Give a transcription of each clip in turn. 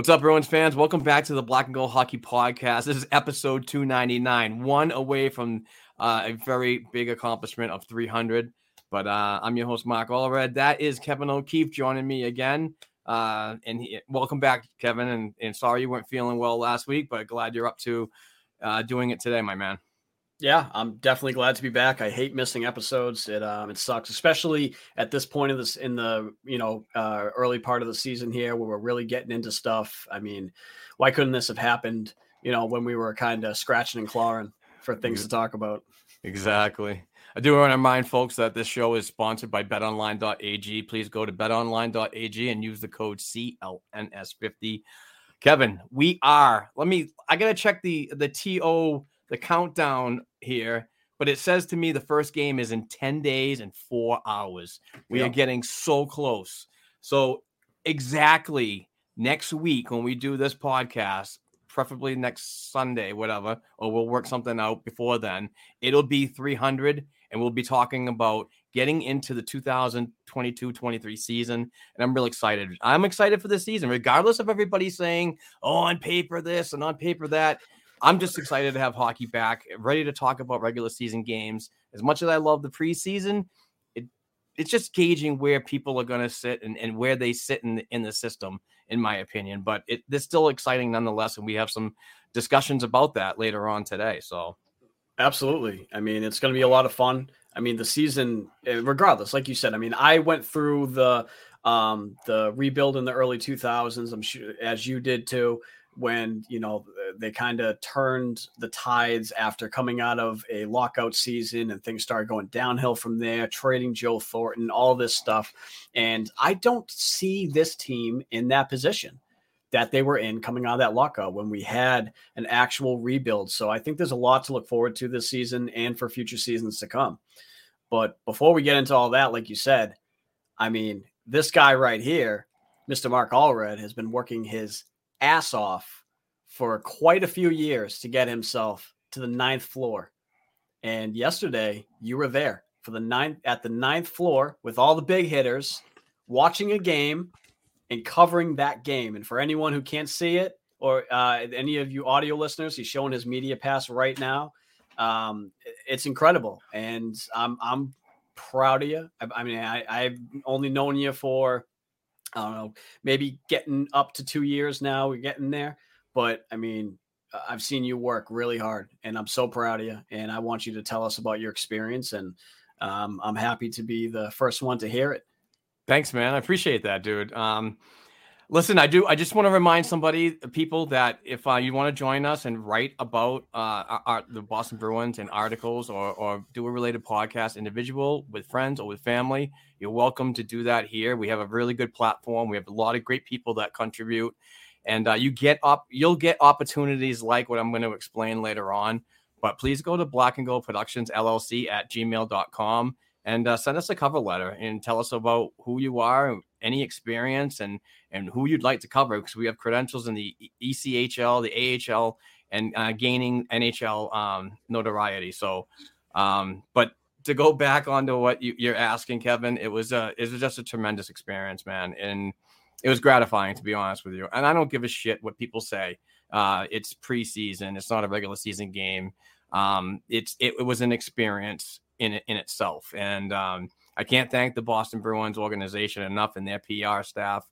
What's up, Bruins fans? Welcome back to the Black and Gold Hockey Podcast. This is episode 299, one away from uh, a very big accomplishment of 300. But uh, I'm your host, Mark Allred. That is Kevin O'Keefe joining me again. Uh, and he, welcome back, Kevin. And, and sorry you weren't feeling well last week, but glad you're up to uh, doing it today, my man. Yeah, I'm definitely glad to be back. I hate missing episodes. It um it sucks, especially at this point of this in the you know uh, early part of the season here where we're really getting into stuff. I mean, why couldn't this have happened? You know, when we were kind of scratching and clawing for things to talk about. Exactly. I do want to remind folks that this show is sponsored by betonline.ag. Please go to betonline.ag and use the code CLNS50. Kevin, we are. Let me I got to check the the TO the countdown here, but it says to me the first game is in 10 days and 4 hours. We Yeah. are getting so close. So exactly next week when we do this podcast, preferably next Sunday, whatever, or we'll work something out before then. It'll be 300, and we'll be talking about getting into the 2022 23 season. And I'm really excited. I'm excited for this season, regardless of everybody saying, oh, on paper this and on paper that. I'm just excited to have hockey back, ready to talk about regular season games. As much as I love the preseason, it it's just gauging where people are going to sit and, and where they sit in the, in the system, in my opinion. But it, it's still exciting nonetheless, and we have some discussions about that later on today. So Absolutely. I mean, it's going to be a lot of fun. I mean, the season, eh, regardless, like you said, I mean, I went through the um the rebuild in the early 2000s. I'm sure as you did too. When you know they kind of turned the tides after coming out of a lockout season and things started going downhill from there trading joe thornton all this stuff. And i don't see this team in that position that they were in coming out of that lockout when we had an actual rebuild. So i think there's a lot to look forward to this season and for future seasons to come. But before we get into all that like you said i mean this guy right here mr mark allred has been working his ass off for quite a few years to get himself to the ninth floor. And yesterday, you were there for the ninth at the ninth floor with all the big hitters, watching a game and covering that game. And for anyone who can't see it, or uh, any of you audio listeners, he's showing his media pass right now. Um, it's incredible, and I'm I'm proud of you. I, I mean, I, I've only known you for I don't know, maybe getting up to two years now. We're getting there. But I mean, I've seen you work really hard and I'm so proud of you. And I want you to tell us about your experience. And um, I'm happy to be the first one to hear it. Thanks, man. I appreciate that, dude. Um, listen, I do. I just want to remind somebody, people, that if uh, you want to join us and write about uh, our, our, the Boston Bruins and articles or, or do a related podcast, individual with friends or with family, you're welcome to do that here. We have a really good platform. We have a lot of great people that contribute, and uh, you get up. You'll get opportunities like what I'm going to explain later on. But please go to Black and Gold Productions LLC at gmail.com and uh, send us a cover letter and tell us about who you are, any experience, and and who you'd like to cover because we have credentials in the ECHL, the AHL, and uh, gaining NHL um, notoriety. So, um, but to go back onto what you, are asking, Kevin, it was a it was just a tremendous experience, man, and it was gratifying to be honest with you. And I don't give a shit what people say. Uh, it's preseason. It's not a regular season game. Um, it's it, it, was an experience in in itself, and um, I can't thank the Boston Bruins organization enough and their PR staff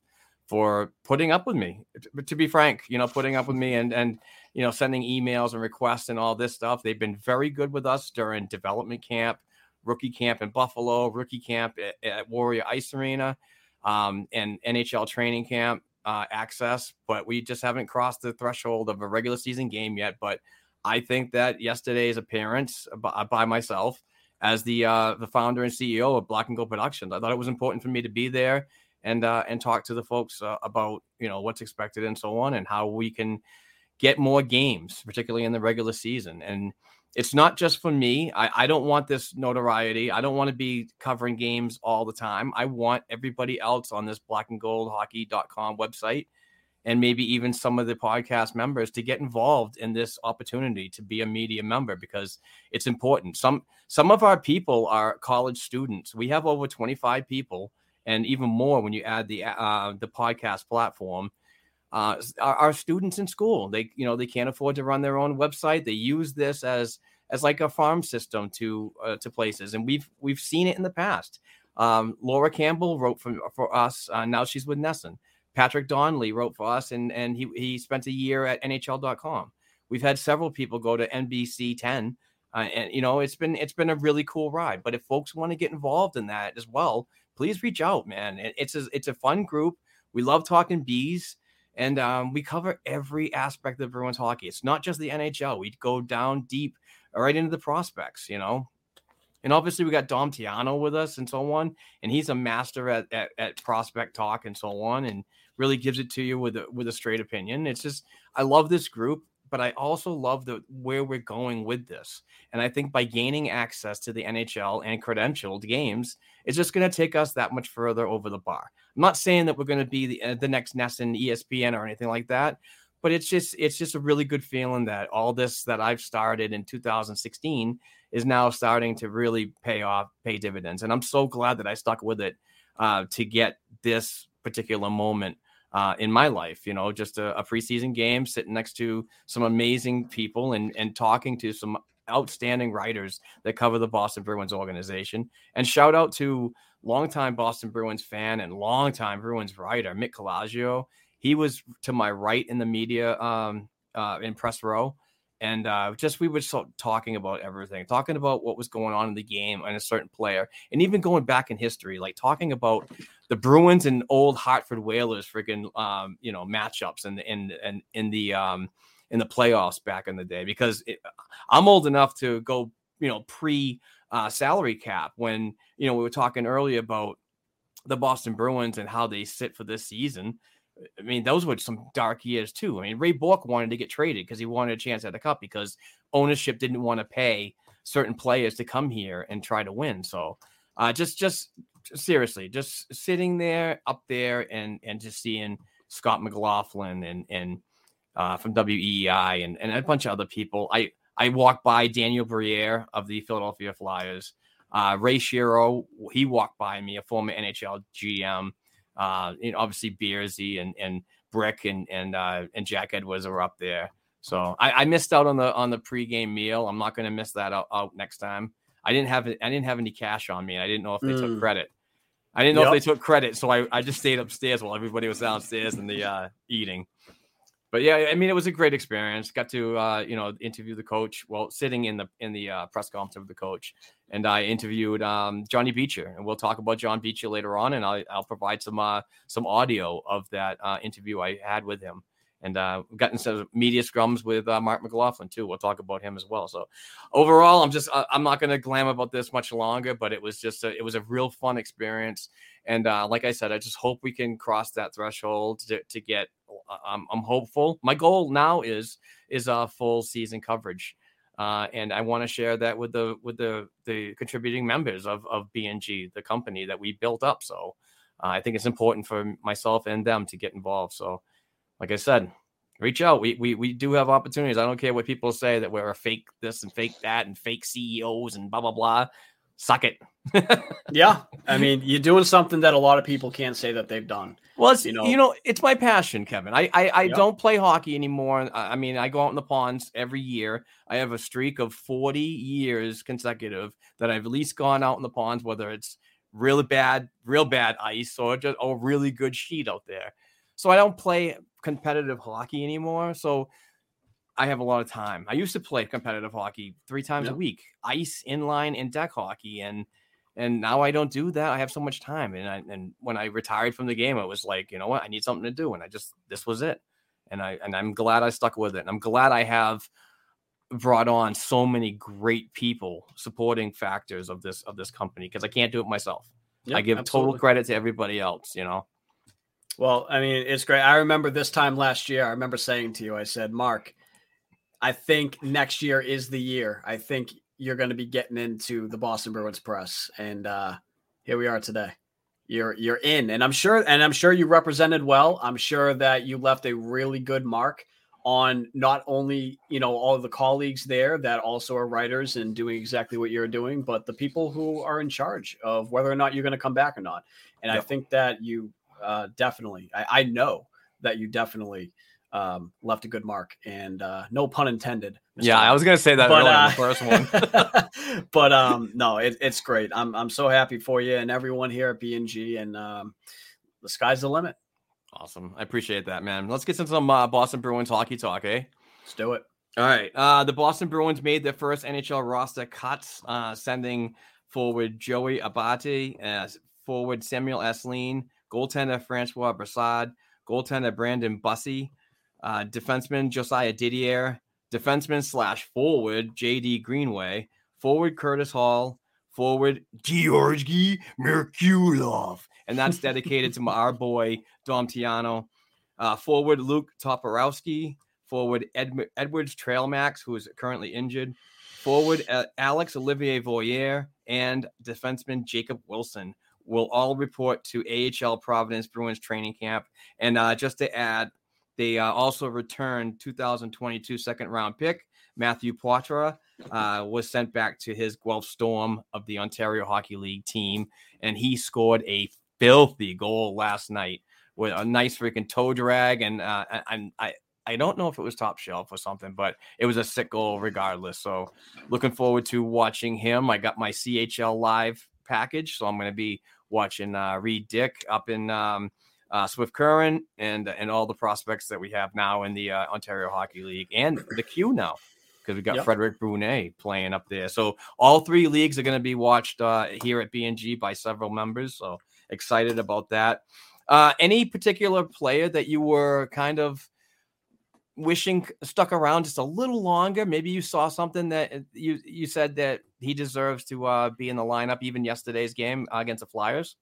for putting up with me. But to be frank, you know, putting up with me and and you know sending emails and requests and all this stuff. They've been very good with us during development camp rookie camp in Buffalo, rookie camp at, at Warrior Ice Arena, um, and NHL training camp uh, access. But we just haven't crossed the threshold of a regular season game yet. But I think that yesterday's appearance by, by myself as the uh, the founder and CEO of Black and Gold Productions, I thought it was important for me to be there and uh, and talk to the folks uh, about you know what's expected and so on, and how we can get more games, particularly in the regular season. And it's not just for me. I, I don't want this notoriety. I don't want to be covering games all the time. I want everybody else on this black and gold hockey.com website and maybe even some of the podcast members to get involved in this opportunity to be a media member because it's important. Some some of our people are college students. We have over 25 people and even more when you add the uh, the podcast platform uh, our, our, students in school they you know they can't afford to run their own website. They use this as as like a farm system to uh, to places and we've we've seen it in the past. Um, laura campbell wrote for, for us uh, now she's with NESN patrick donnelly wrote for us and and he, he spent a year at nhl.com we've had several people go to nbc 10 uh, and you know it's been it's been a really cool ride but if folks want to get involved in that as well please reach out man it's a, it's a fun group we love talking bees and um, we cover every aspect of Bruins hockey. It's not just the NHL. We go down deep, right into the prospects, you know. And obviously, we got Dom Tiano with us and so on, and he's a master at, at, at prospect talk and so on, and really gives it to you with a, with a straight opinion. It's just I love this group but I also love the where we're going with this. And I think by gaining access to the NHL and credentialed games, it's just going to take us that much further over the bar. I'm not saying that we're going to be the, uh, the next NESN ESPN or anything like that, but it's just it's just a really good feeling that all this that I've started in 2016 is now starting to really pay off, pay dividends. And I'm so glad that I stuck with it uh, to get this particular moment uh, in my life. You know, just a, a, preseason game, sitting next to some amazing people and and talking to some outstanding writers that cover the Boston Bruins organization. And shout out to longtime Boston Bruins fan and longtime Bruins writer Mick Colageo. He was to my right in the media um, uh, in press row. And uh, just we were so talking about everything, talking about what was going on in the game and a certain player, and even going back in history, like talking about the Bruins and old Hartford Whalers, freaking um, you know matchups and in and in the um, in the playoffs back in the day. Because it, I'm old enough to go, you know, pre uh, salary cap when you know we were talking earlier about the Boston Bruins and how they sit for this season. I mean, those were some dark years too. I mean, Ray Bourque wanted to get traded because he wanted a chance at the cup because ownership didn't want to pay certain players to come here and try to win. So, uh, just, just seriously, just sitting there up there and and just seeing Scott McLaughlin and and uh, from WEEI and and a bunch of other people. I I walked by Daniel Briere of the Philadelphia Flyers. Uh, Ray Shero, he walked by me, a former NHL GM uh, you know, obviously Beersy and and Brick and and uh, and Jack Edwards are up there. So I, I missed out on the on the pregame meal. I'm not going to miss that out, out, next time. I didn't have I didn't have any cash on me. I didn't know if they mm. took credit. I didn't know yep. if they took credit, so I, I just stayed upstairs while everybody was downstairs and the uh, eating. But yeah, I mean, it was a great experience. Got to uh, you know interview the coach. Well, sitting in the in the uh, press conference with the coach, and I interviewed um, Johnny Beecher, and we'll talk about John Beecher later on, and I'll, I'll provide some uh, some audio of that uh, interview I had with him, and uh, gotten some media scrums with uh, Marc McLaughlin too. We'll talk about him as well. So overall, I'm just uh, I'm not going to glam about this much longer, but it was just a, it was a real fun experience, and like I said, I just hope we can cross that threshold to, to get. I'm, I'm hopeful. My goal now is is a full season coverage uh, and I want to share that with the with the the contributing members of of BNG, the company that we built up. So uh, I think it's important for myself and them to get involved. So, like I said, reach out. We we we do have opportunities. I don't care what people say that we're a fake this and fake that and fake CEOs and blah blah blah suck it. yeah, I mean, you're doing something that a lot of people can't say that they've done. Well, you know, you know it's my passion, Kevin. I I, I yep. don't play hockey anymore. I mean, I go out in the ponds every year. I have a streak of 40 years consecutive that I've at least gone out in the ponds, whether it's really bad, real bad ice or just a really good sheet out there. So I don't play competitive hockey anymore. So I have a lot of time. I used to play competitive hockey three times yep. a week, ice, inline, and deck hockey, and and now I don't do that. I have so much time, and I, and when I retired from the game, it was like, you know what, I need something to do, and I just this was it, and I and I'm glad I stuck with it. And I'm glad I have brought on so many great people supporting factors of this of this company because I can't do it myself. Yep, I give absolutely. total credit to everybody else, you know. Well, I mean, it's great. I remember this time last year. I remember saying to you, I said, Mark, I think next year is the year. I think you're going to be getting into the Boston Bruins press, and uh, here we are today. You're you're in, and I'm sure, and I'm sure you represented well. I'm sure that you left a really good mark on not only you know all the colleagues there that also are writers and doing exactly what you're doing, but the people who are in charge of whether or not you're going to come back or not. And yep. I think that you uh, definitely, I, I know that you definitely um, left a good mark, and uh, no pun intended. Mr. Yeah, I was gonna say that but, uh, the first one. but um, no, it, it's great. I'm I'm so happy for you and everyone here at BNG, and um, the sky's the limit. Awesome, I appreciate that, man. Let's get into some uh, Boston Bruins hockey talk, eh? Let's do it. All right. Uh, the Boston Bruins made their first NHL roster cuts, uh, sending forward Joey Abate, uh, forward Samuel Asselin, goaltender Francois Brassard, goaltender Brandon Bussi, uh, defenseman Josiah Didier, defenseman slash forward JD Greenway, forward Curtis Hall, forward Georgi Merkulov, and that's dedicated to our boy Dom Tiano. Uh, forward Luke Toporowski, forward Ed- Eduards Tralmaks, who is currently injured, forward uh, Alex Olivier Voyer, and defenseman Jacob Wilson will all report to AHL Providence Bruins training camp. And uh, just to add, they uh, also returned 2022 second round pick Matthew Poitras uh, was sent back to his Guelph Storm of the Ontario Hockey League team, and he scored a filthy goal last night with a nice freaking toe drag. And uh, and I I don't know if it was top shelf or something, but it was a sick goal regardless. So looking forward to watching him. I got my CHL live package, so I'm going to be watching uh, Reid Dyck up in. Um, uh, Swift Current and and all the prospects that we have now in the uh, Ontario Hockey League and the Q now. because we've got Yep. Frederic Brunet playing up there. So all three leagues are going to be watched uh, here at BNG by several members. So excited about that. Uh, any particular player that you were kind of wishing stuck around just a little longer? Maybe you saw something that uh, you you said that he deserves to uh, be in the lineup even yesterday's game against the Flyers.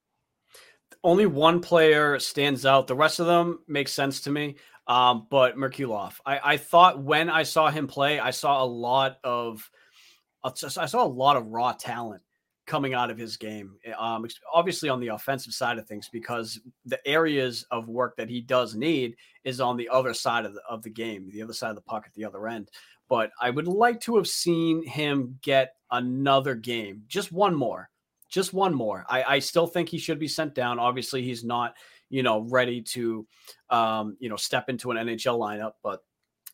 Only one player stands out. The rest of them make sense to me. Um, but Merkulov, I, I thought when I saw him play, I saw a lot of, I saw a lot of raw talent coming out of his game. Um, obviously on the offensive side of things, because the areas of work that he does need is on the other side of the of the game, the other side of the puck at the other end. But I would like to have seen him get another game, just one more, just one more. I, I still think he should be sent down. Obviously, he's not, you know, ready to, um, you know, step into an NHL lineup, but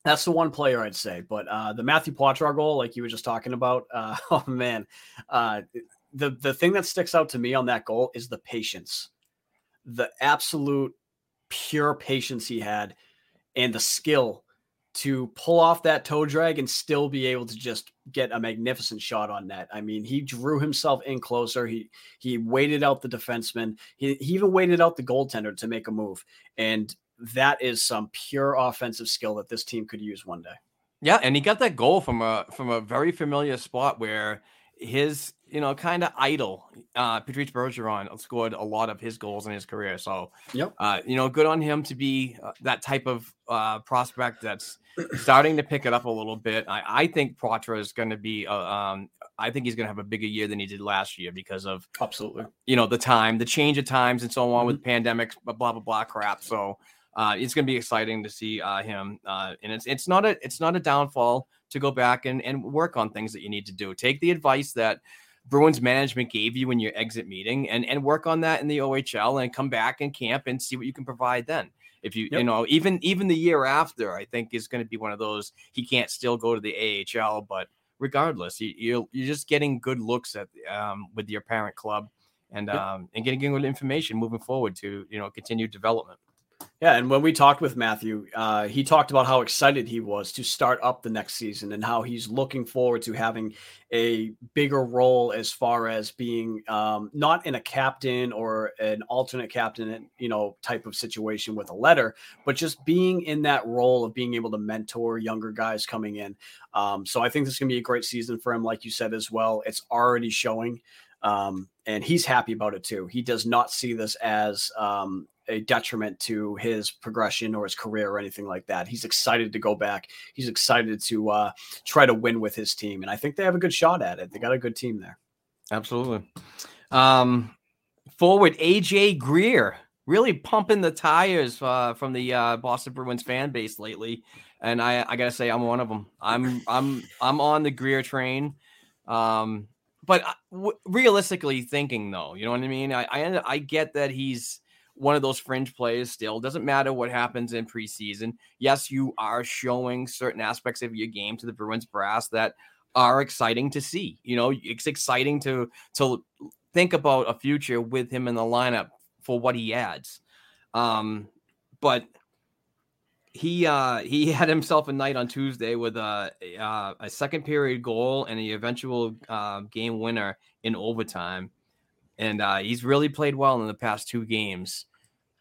that's the one player I'd say. But uh, the Matthew Poitras goal, like you were just talking about, uh, oh man, uh, the the thing that sticks out to me on that goal is the patience, the absolute pure patience he had, and the skill to pull off that toe drag and still be able to just get a magnificent shot on net. I mean, he drew himself in closer. He he waited out the defenseman. He, he even waited out the goaltender to make a move. And that is some pure offensive skill that this team could use one day. Yeah, and he got that goal from a from a very familiar spot where his you know kind of idol uh Patrice Bergeron scored a lot of his goals in his career. So Yep. uh you know good on him to be uh, that type of uh prospect that's starting to pick it up a little bit. I, I think Poitras is going to be uh, um I think he's going to have a bigger year than he did last year because of Absolutely. you know the time, the change of times, and so on with pandemics, blah blah blah, blah crap. So uh, it's going to be exciting to see uh, him, uh, and it's it's not a it's not a downfall to go back and and work on things that you need to do. Take the advice that Bruins management gave you in your exit meeting, and and work on that in the OHL, and come back and camp and see what you can provide then. If you you know even even the year after, I think is going to be one of those he can't still go to the AHL, but regardless, you, you're you're just getting good looks at um, with your parent club and Yep. um, and getting good information moving forward to you know continued development. Yeah, and when we talked with Matthew, uh, he talked about how excited he was to start up the next season and how he's looking forward to having a bigger role as far as being um, not in a captain or an alternate captain, you know, type of situation with a letter, but just being in that role of being able to mentor younger guys coming in. Um, so I think this is going to be a great season for him, like you said as well. It's already showing. Um, and he's happy about it too. He does not see this as um, a detriment to his progression or his career or anything like that. He's excited to go back. He's excited to uh, try to win with his team, and I think they have a good shot at it. They got a good team there. Absolutely. Um, forward AJ Greer really pumping the tires uh, from the uh, Boston Bruins fan base lately, and I, I gotta say I'm one of them. I'm I'm I'm on the Greer train. Um, but I- w- realistically thinking, though, you know what I mean. I, I I get that he's one of those fringe players still. Doesn't matter what happens in preseason. Yes, you are showing certain aspects of your game to the Bruins brass that are exciting to see. You know, it's exciting to to think about a future with him in the lineup for what he adds. Um, but he uh he had himself a night on Tuesday with a a, a second period goal and the eventual uh, game winner in overtime, and uh, he's really played well in the past two games.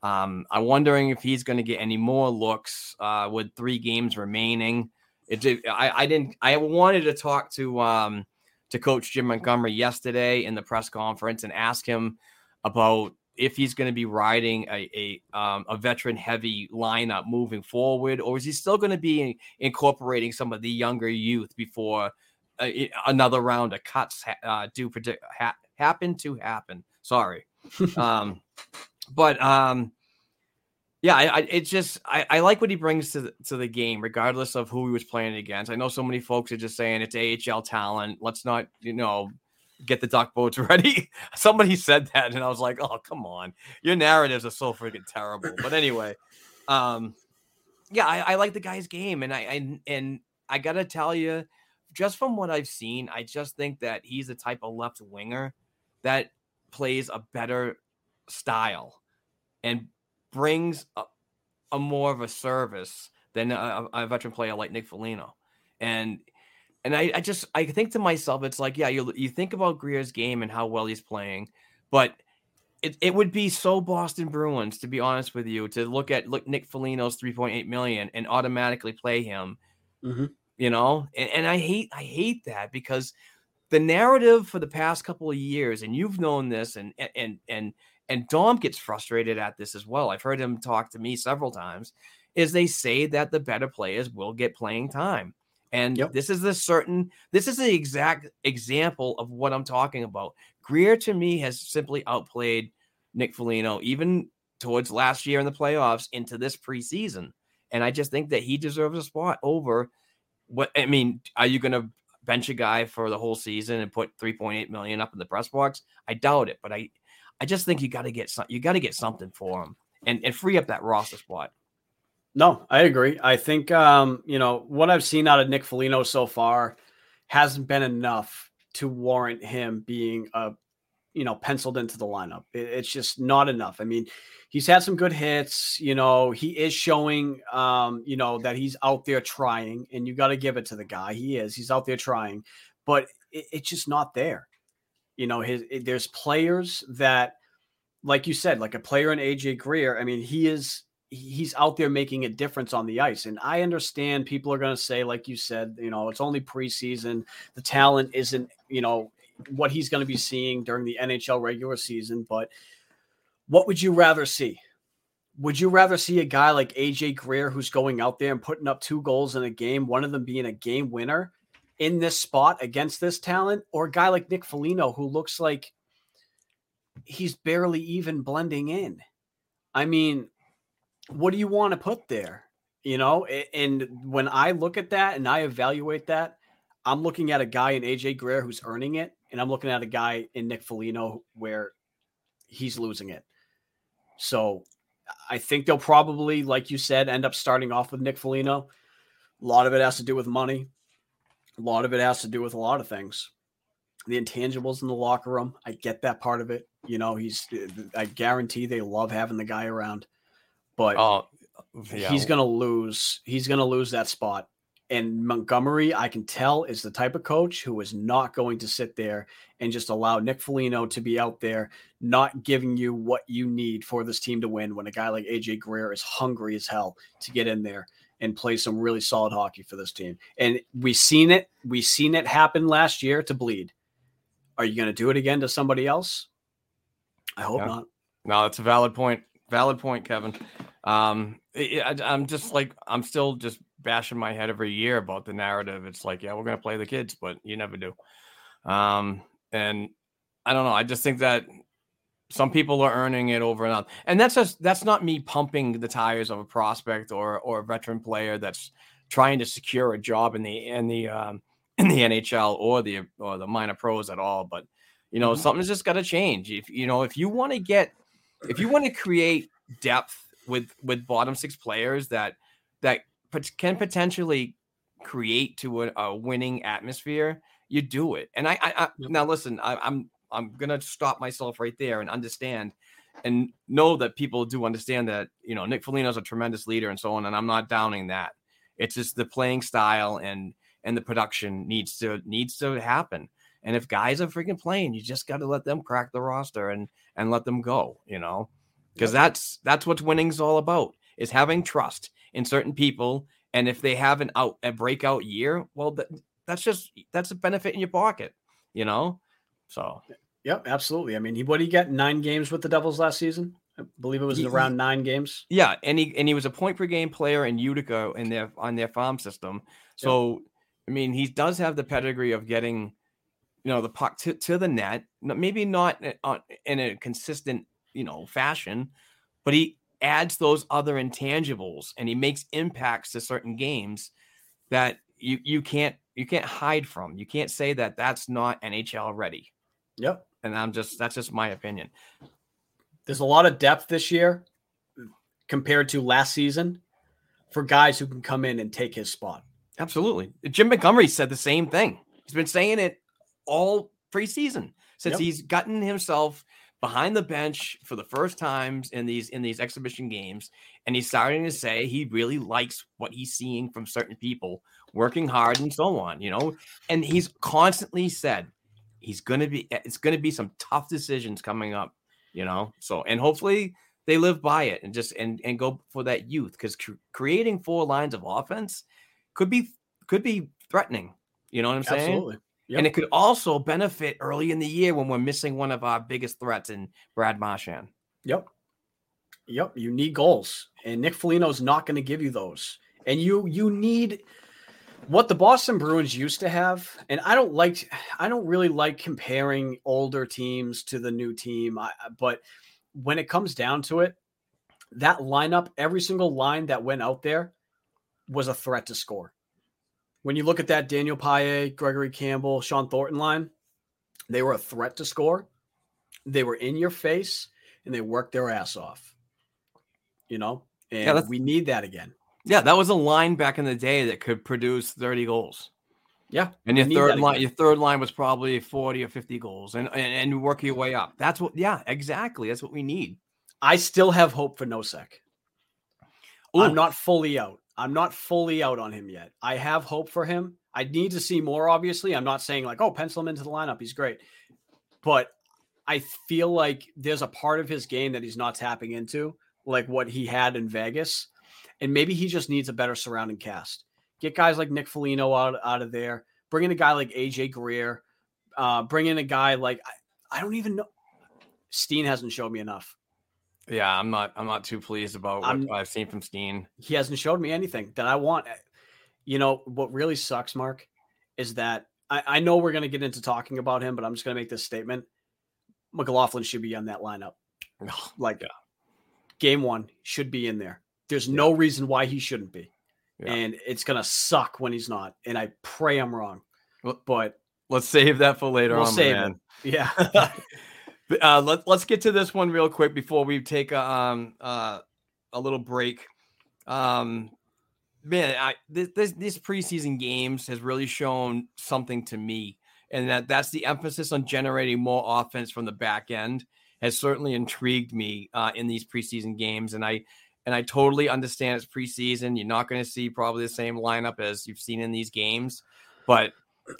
Um, I'm wondering if he's going to get any more looks uh, with three games remaining. It I, I didn't I wanted to talk to um to coach Jim Montgomery yesterday in the press conference and ask him about if he's going to be riding a a, um, a veteran heavy lineup moving forward, or is he still going to be incorporating some of the younger youth before uh, another round of cuts uh, do predict ha- happen to happen? Sorry, um, but um, yeah, I, I it's just I, I like what he brings to the, to the game, regardless of who he was playing against. I know so many folks are just saying it's AHL talent. Let's not, you know, get the duck boats ready. Somebody said that, and I was like, oh come on, your narratives are so freaking terrible. But anyway, um, yeah, I, I like the guy's game, and I and and I gotta tell you, just from what I've seen, I just think that he's the type of left winger that plays a better style and brings a, a more of a service than a, a veteran player like Nick Foligno. And and I, I just I think to myself, it's like, yeah, you you think about Greer's game and how well he's playing, but it, it would be so Boston Bruins, to be honest with you, to look at look Nick Foligno's 3.8 million and automatically play him. Mm-hmm. You know, and, and I hate I hate that because the narrative for the past couple of years, and you've known this, and and and and Dom gets frustrated at this as well. I've heard him talk to me several times, is they say that the better players will get playing time. And Yep. this is the certain, this is the exact example of what I'm talking about. Greer to me has simply outplayed Nick Foligno, even towards last year in the playoffs into this preseason. And I just think that he deserves a spot over what I mean. Are you going to bench a guy for the whole season and put 3.8 million up in the press box? I doubt it, but I, I just think you got to get some, you got to get something for him and, and free up that roster spot. No, I agree. I think um, you know what I've seen out of Nick Foligno so far hasn't been enough to warrant him being a you know penciled into the lineup. It- it's just not enough. I mean, he's had some good hits. You know, he is showing um, you know that he's out there trying, and you got to give it to the guy. He is. He's out there trying, but it, it's just not there. You know, his it- there's players that, like you said, like a player in AJ Greer. I mean, he is he's out there making a difference on the ice. And I understand people are going to say, like you said, you know, it's only preseason. The talent isn't, you know, what he's going to be seeing during the NHL regular season. But what would you rather see? Would you rather see a guy like AJ Greer who's going out there and putting up two goals in a game, one of them being a game winner in this spot against this talent, or a guy like Nick Foligno who looks like he's barely even blending in? I mean, what do you want to put there? You know, and when I look at that and I evaluate that, I'm looking at a guy in AJ Greer who's earning it, and I'm looking at a guy in Nick Foligno where he's losing it. So I think they'll probably, like you said, end up starting off with Nick Foligno. A lot of it has to do with money. A lot of it has to do with a lot of things. The intangibles in the locker room. I get that part of it. You know, he's I guarantee they love having the guy around. But Oh, yeah. he's gonna lose. He's gonna lose that spot. And Montgomery, I can tell, is the type of coach who is not going to sit there and just allow Nick Foligno to be out there, not giving you what you need for this team to win. When a guy like AJ Greer is hungry as hell to get in there and play some really solid hockey for this team. And we seen it. We seen it happen last year to Blidh. Are you going to do it again to somebody else? I hope Yeah. not. No, that's a valid point. Valid point, Kevin. Um, I, am just like I'm still just bashing my head every year about the narrative. It's like, yeah, we're gonna play the kids, but you never do. Um, and I don't know. I just think that some people are earning it over and out, and that's just that's not me pumping the tires of a prospect or or a veteran player that's trying to secure a job in the in the um, in the NHL or the or the minor pros at all. But you know, Mhm. something's just got to change. If you know, if you want to get, if you want to create depth with with bottom six players that that can potentially create to a, a winning atmosphere, you do it. And I, I, I now listen, I, I'm I'm gonna stop myself right there and understand and know that people do understand that you know Nick Foligno's a tremendous leader and so on, and I'm not downing that. It's just the playing style and and the production needs to needs to happen. And if guys are freaking playing, you just got to let them crack the roster and and let them go. You know, because that's that's what winning's all about is having trust in certain people. And if they have an out a breakout year, well, that, that's just that's a benefit in your pocket. You know, so Yep, absolutely. I mean, he what did he get nine games with the Devils last season? I believe it was Ye- around nine games. Yeah, and he and he was a point per game player in Utica in their on their farm system. So I mean, he does have the pedigree of getting, you know, the puck to, to the net. Maybe not uh, uh, in a consistent, you know, fashion, but he adds those other intangibles and he makes impacts to certain games that you you can't you can't hide from. You can't say that that's not NHL ready. Yep. And I'm just that's just my opinion. There's a lot of depth this year compared to last season for guys who can come in and take his spot. Absolutely. Jim Montgomery said the same thing. He's been saying it all preseason since Yep. he's gotten himself behind the bench for the first times in these in these exhibition games, and he's starting to say he really likes what he's seeing from certain people, working hard and so on. You know, and he's constantly said he's going to be. Eh, it's going to be some tough decisions coming up. You know, so and hopefully they live by it and just and and go for that youth because cr- creating four lines of offense could be could be threatening. You know what I'm saying? Yep. And it could also benefit early in the year when we're missing one of our biggest threats in Brad Marchand. Yep. Yep. You need goals. And Nick Foligno's not going to give you those. And you you need what the Boston Bruins used to have. And I don't like I don't really like comparing older teams to the new team. I, but when it comes down to it, that lineup, every single line that went out there was a threat to score. When you look at that Daniel Paille, Gregory Campbell, Shawn Thornton line, they were a threat to score. They were in your face and they worked their ass off. You know, and Yeah, we need that again. Yeah, that was a line back in the day that could produce 30 goals. Yeah. And your third line, your third line was probably 40 or 50 goals and, and and work your way up. That's what yeah, exactly. That's what we need. I still have hope for Nosek. Ooh. I'm not fully out. I'm not fully out on him yet. I have hope for him. I need to see more, obviously. I'm not saying like, oh, pencil him into the lineup. He's great. But I feel like there's a part of his game that he's not tapping into, like what he had in Vegas. And maybe he just needs a better surrounding cast. Get guys like Nick Foligno out, out of there. Bring in a guy like AJ Greer. Uh, bring in a guy like I, I don't even know. Steen hasn't showed me enough. Yeah, I'm not I'm not too pleased about what I'm- I've seen from Steen. he hasn't showed me anything that I want. Eh, you know, what really sucks, Mark, is that I, I know we're going to get into talking about him, but I'm just going to make this statement. McLaughlin should be on that lineup. Oh, like, Yeah. game one should be in there. There's no reason why he shouldn't be. Yeah. And it's going to suck when he's not. And I pray I'm wrong. Well- But Let's save that for later We'll on, save man. yeah, But, uh, let, let's get to this one real quick before we take a, um, uh, a little break. Um, man, I, this, this, preseason games has really shown something to me, and that that's the emphasis on generating more offense from the back end has certainly intrigued me uh, in these preseason games, and I and I totally understand it's preseason. You're not going to see probably the same lineup as you've seen in these games, but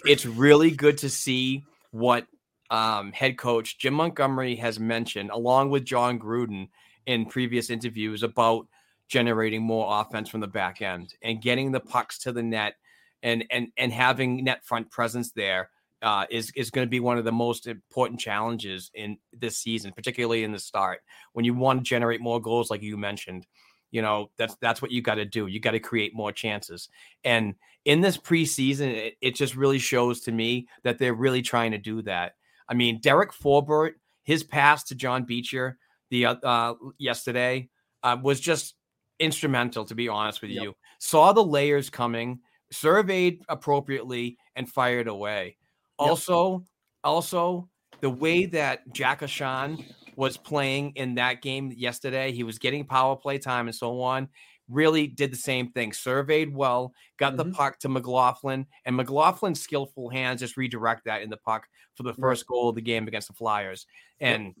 it's really good to see what um, head coach Jim Montgomery has mentioned, along with John Gruden in previous interviews about generating more offense from the back end and getting the pucks to the net and and and having net front presence there uh, is is going to be one of the most important challenges in this season, particularly in the start when you want to generate more goals, like you mentioned. You know that's that's what you got to do. You got to create more chances. And in this preseason, it, it just really shows to me that they're really trying to do that. I mean, Derek Forbort, his pass to John Beecher the uh, uh, yesterday uh, was just instrumental. To be honest with Yep. you, saw the layers coming, surveyed appropriately, and fired away. Yep. Also, also the way that Jack Ahcan was playing in that game yesterday, he was getting power play time and so on. Really did the same thing. Surveyed well, got the Mhm. puck to McLaughlin, and McLaughlin's skillful hands just redirect that in the puck for the first goal of the game against the Flyers. And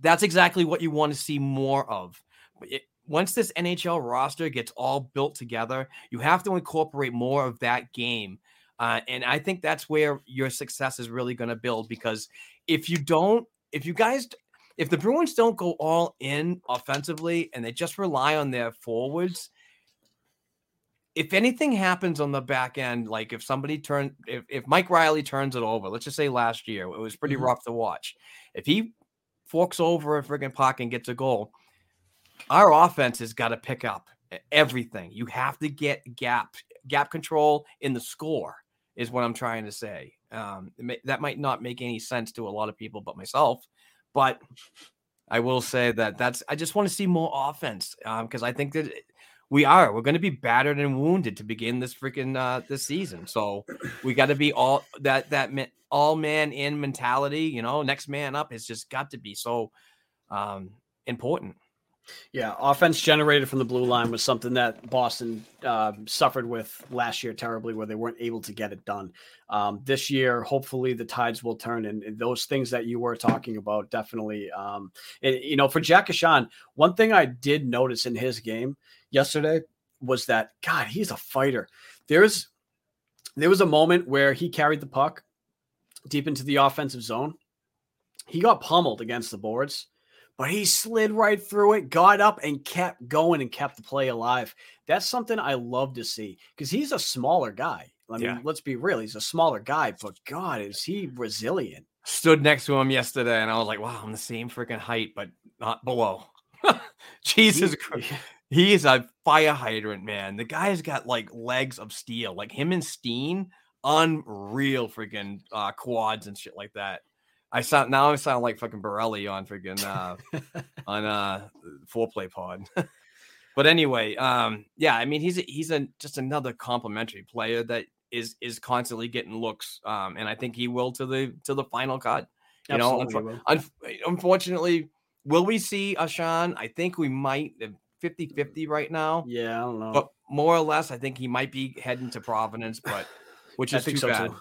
that's exactly what you want to see more of. It, once this NHL roster gets all built together, you have to incorporate more of that game. Uh, and I think that's where your success is really going to build because if you don't, if you guys, if the Bruins don't go all in offensively and they just rely on their forwards, if anything happens on the back end, like if somebody turned, if, if Mike Reilly turns it over, let's just say last year, it was pretty Mhm. rough to watch. If he forks over a friggin' puck and gets a goal, our offense has got to pick up everything. You have to get gap gap control in the score is what I'm trying to say. Um, may- that might not make any sense to a lot of people, but myself. But I will say that that's. I just want to see more offense because I think that we are. We're going to be battered and wounded to begin this freaking uh, this season. So we got to be all that that ma- all man in mentality. You know, next man up has just got to be so um, important. Yeah, offense generated from the blue line was something that Boston uh, suffered with last year terribly, where they weren't able to get it done. Um, this year, hopefully, the tides will turn, and, those things that you were talking about definitely. Um, and, you know, for Jack Ahcan, one thing I did notice in his game yesterday was that God, he's a fighter. There's there was a moment where he carried the puck deep into the offensive zone. He got pummeled against the boards but he slid right through it, got up, and kept going and kept the play alive. That's something I love to see because he's a smaller guy. I mean, yeah. let's be real, he's a smaller guy, but God, is he resilient? Stood next to him yesterday, and I was like, wow, I'm the same freaking height, but not below. Jesus Christ. He is a fire hydrant, man. The guy's got like legs of steel, like him and Steen, unreal freaking uh, quads and shit like that. I sound now I sound like fucking Borelli on freaking uh on uh foreplay pod. but anyway, um yeah, I mean he's a, he's a just another complimentary player that is is constantly getting looks um and I think he will to the to the final cut. You Absolutely know, un- un- unfortunately, will we see Ahcan? I think we might 50-50 right now. Yeah, I don't know. But more or less, I think he might be heading to Providence, but which is too so bad. Too.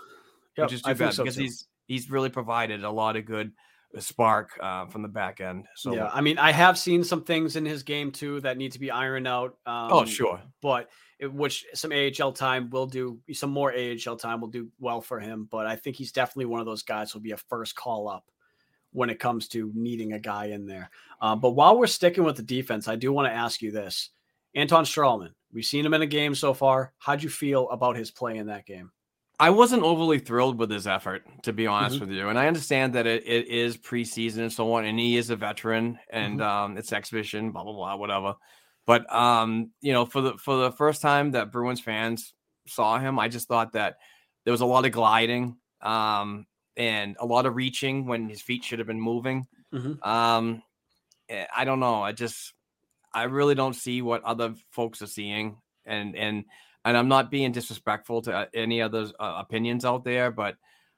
Yep, which is too bad so because too. he's he's really provided a lot of good uh, spark uh, from the back end. So yeah, I mean, I have seen some things in his game too that need to be ironed out. Oh, um, oh, sure, but it, which some AHL time will do, some more AHL time will do well for him. But I think he's definitely one of those guys who'll be a first call up when it comes to needing a guy in there. Uh, but while we're sticking with the defense, I do want to ask you this: Anton Stralman. We've seen him in a game so far. How'd you feel about his play in that game? I wasn't overly thrilled with his effort, to be honest mm-hmm. with you. And I understand that it, it is preseason and so on, and he is a veteran, and mm-hmm. um, it's exhibition, blah blah blah, whatever. But um, you know, for the for the first time that Bruins fans saw him, I just thought that there was a lot of gliding um, and a lot of reaching when his feet should have been moving. Mm-hmm. Um, eh, I don't know. I just I really don't see what other folks are seeing, and and and I'm not being disrespectful to uh, any other uh, opinions out there, but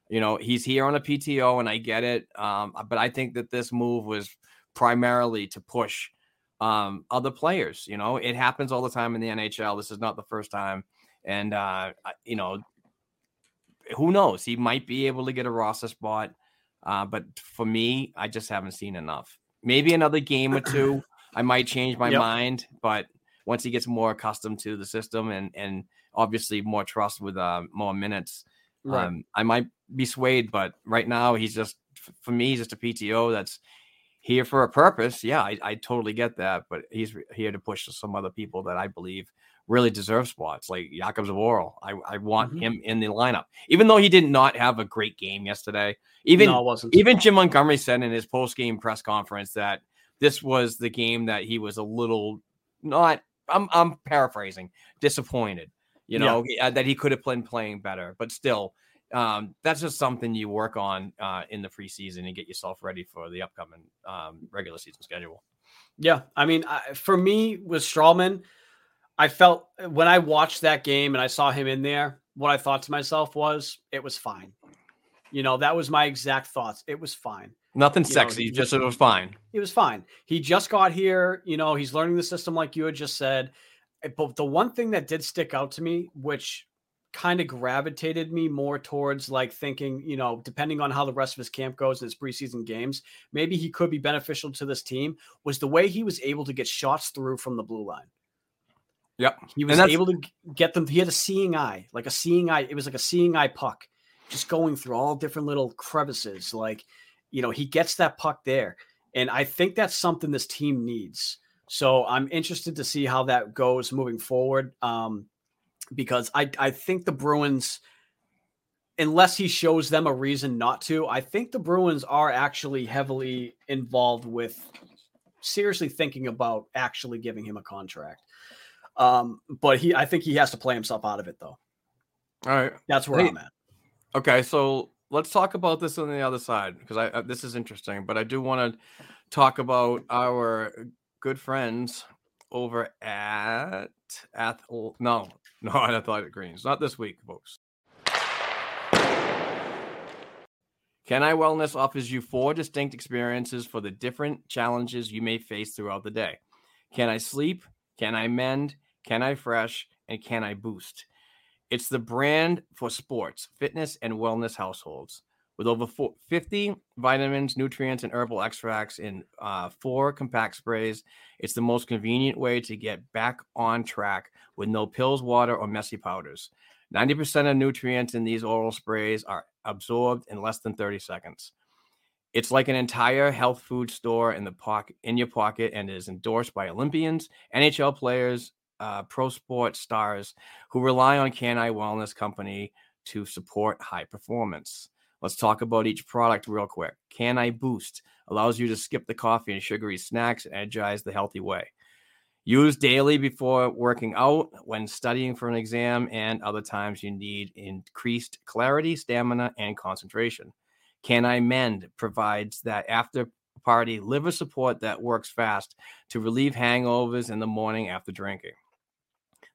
you know he's here on a PTO, and I get it. Um, but I think that this move was primarily to push um, other players. You know, it happens all the time in the NHL. This is not the first time, and uh, you know, who knows? He might be able to get a roster spot. Uh, but for me, I just haven't seen enough. Maybe another game or two, I might change my yep. mind. But once he gets more accustomed to the system and and obviously more trust with uh, more minutes, right. um, I might be swayed. But right now, he's just for me, he's just a PTO that's here for a purpose. Yeah, I, I totally get that, but he's here to push some other people that I believe really deserve spots, like Jakub Zboril. I, I want mm-hmm. him in the lineup, even though he did not have a great game yesterday. Even no, even Jim Montgomery said in his post game press conference that this was the game that he was a little not I'm I'm paraphrasing, disappointed. You know yeah. Uh, that he could have been playing better, but still, um, that's just something you work on uh, in the preseason and get yourself ready for the upcoming um, regular season schedule. Yeah, I mean, I, for me with Stralman, I felt when I watched that game and I saw him in there, what I thought to myself was it was fine. You know, that was my exact thoughts. It was fine. Nothing sexy, know, just it was fine. It was fine. He just got here. You know, he's learning the system, like you had just said. Eh, but the one thing that did stick out to me, which kind of gravitated me more towards like thinking, you know, depending on how the rest of his camp goes in his preseason games, maybe he could be beneficial to this team, was the way he was able to get shots through from the blue line. Yep. He was able to get them. He had a seeing eye, like a seeing eye. It was like a seeing eye puck, just going through all different little crevices. Like you know, he gets that puck there. And I think that's something this team needs. So I'm interested to see how that goes moving forward. Um, because I, I think the Bruins, unless he shows them a reason not to, I think the Bruins are actually heavily involved with seriously thinking about actually giving him a contract. Um, but he, I think he has to play himself out of it though. All right. That's where hey, I'm at. Okay. So let's talk about this on the other side because I, I this is interesting. But I do want to talk about our good friends over at Athol. No, no, at Athletic Greens. Not this week, folks. Can I Wellness offers you four distinct experiences for the different challenges you may face throughout the day. Can I sleep? Can I mend? Can I fresh? And can I boost? It's the brand for sports, fitness, and wellness households. With over 50 vitamins, nutrients, and herbal extracts in uh, four compact sprays, it's the most convenient way to get back on track with no pills, water, or messy powders. 90% of nutrients in these oral sprays are absorbed in less than 30 seconds. It's like an entire health food store in the pocket in your pocket and is endorsed by Olympians, NHL players, uh, pro sports stars who rely on Canine Wellness Company to support high performance. Let's talk about each product real quick. Can I Boost allows you to skip the coffee and sugary snacks and energize the healthy way. Use daily before working out, when studying for an exam, and other times you need increased clarity, stamina, and concentration. Can I Mend provides that after party liver support that works fast to relieve hangovers in the morning after drinking.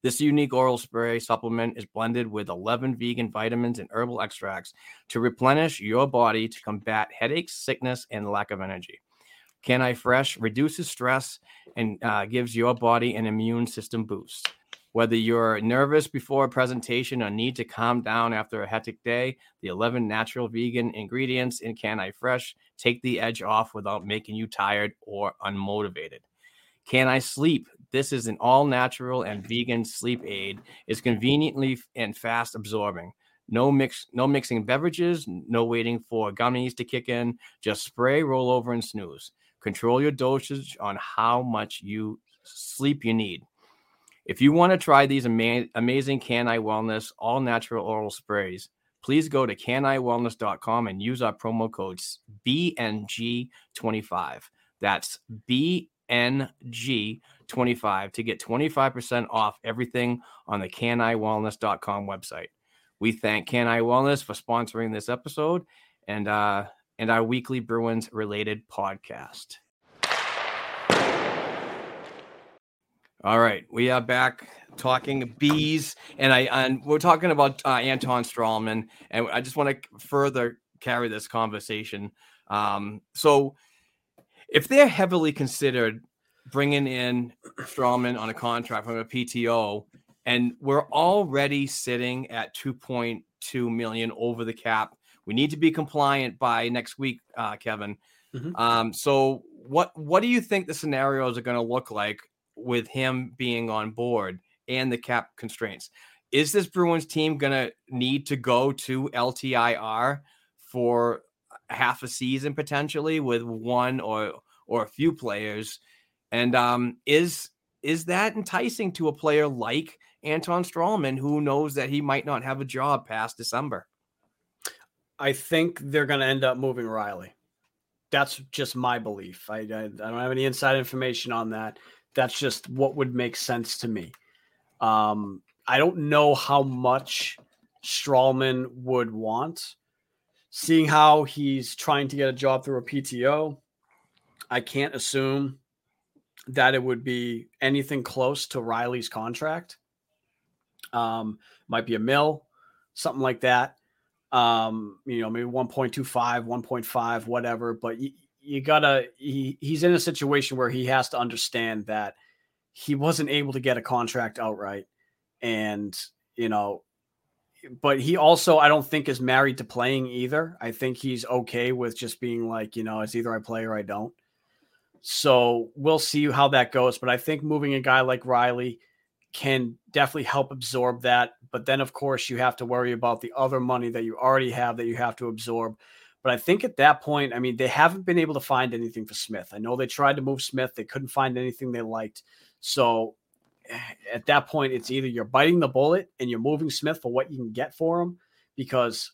This unique oral spray supplement is blended with 11 vegan vitamins and herbal extracts to replenish your body to combat headaches, sickness, and lack of energy. Can I Fresh reduces stress and uh, gives your body an immune system boost. Whether you're nervous before a presentation or need to calm down after a hectic day, the 11 natural vegan ingredients in Can I Fresh take the edge off without making you tired or unmotivated. Can I Sleep? This is an all natural and vegan sleep aid. It's conveniently and fast absorbing. No mix, no mixing beverages, no waiting for gummies to kick in. Just spray, roll over, and snooze. Control your dosage on how much you sleep you need. If you want to try these ama- amazing Canine Wellness all natural oral sprays, please go to caniniwellness.com and use our promo code BNG25. That's BNG25 to get 25% off everything on the caniniwellness.com website. We thank Canine Wellness for sponsoring this episode and uh and our weekly Bruins related podcast. All right, we are back talking bees, and I and we're talking about uh, Anton Stralman, and I just want to further carry this conversation. Um, so, if they're heavily considered bringing in Stralman on a contract from a PTO, and we're already sitting at 2.2 million over the cap, we need to be compliant by next week, uh, Kevin. Mm-hmm. Um, so, what what do you think the scenarios are going to look like with him being on board and the cap constraints. Is this Bruins team going to need to go to LTIR for half a season potentially with one or or a few players? And um, is is that enticing to a player like Anton Stralman, who knows that he might not have a job past December? I think they're going to end up moving Reilly. That's just my belief. I, I, I don't have any inside information on that. That's just what would make sense to me. Um, I don't know how much Stralman would want. Seeing how he's trying to get a job through a PTO, I can't assume that it would be anything close to Reilly's contract. Um, might be a mill, something like that. Um, you know, maybe 1.25, 1.5, whatever. But you, you gotta he, he's in a situation where he has to understand that he wasn't able to get a contract outright and you know but he also i don't think is married to playing either i think he's okay with just being like you know it's either i play or i don't so we'll see how that goes but i think moving a guy like Reilly can definitely help absorb that but then of course you have to worry about the other money that you already have that you have to absorb but I think at that point, I mean, they haven't been able to find anything for Smith. I know they tried to move Smith, they couldn't find anything they liked. So eh, at that point, it's either you're biting the bullet and you're moving Smith for what you can get for him, because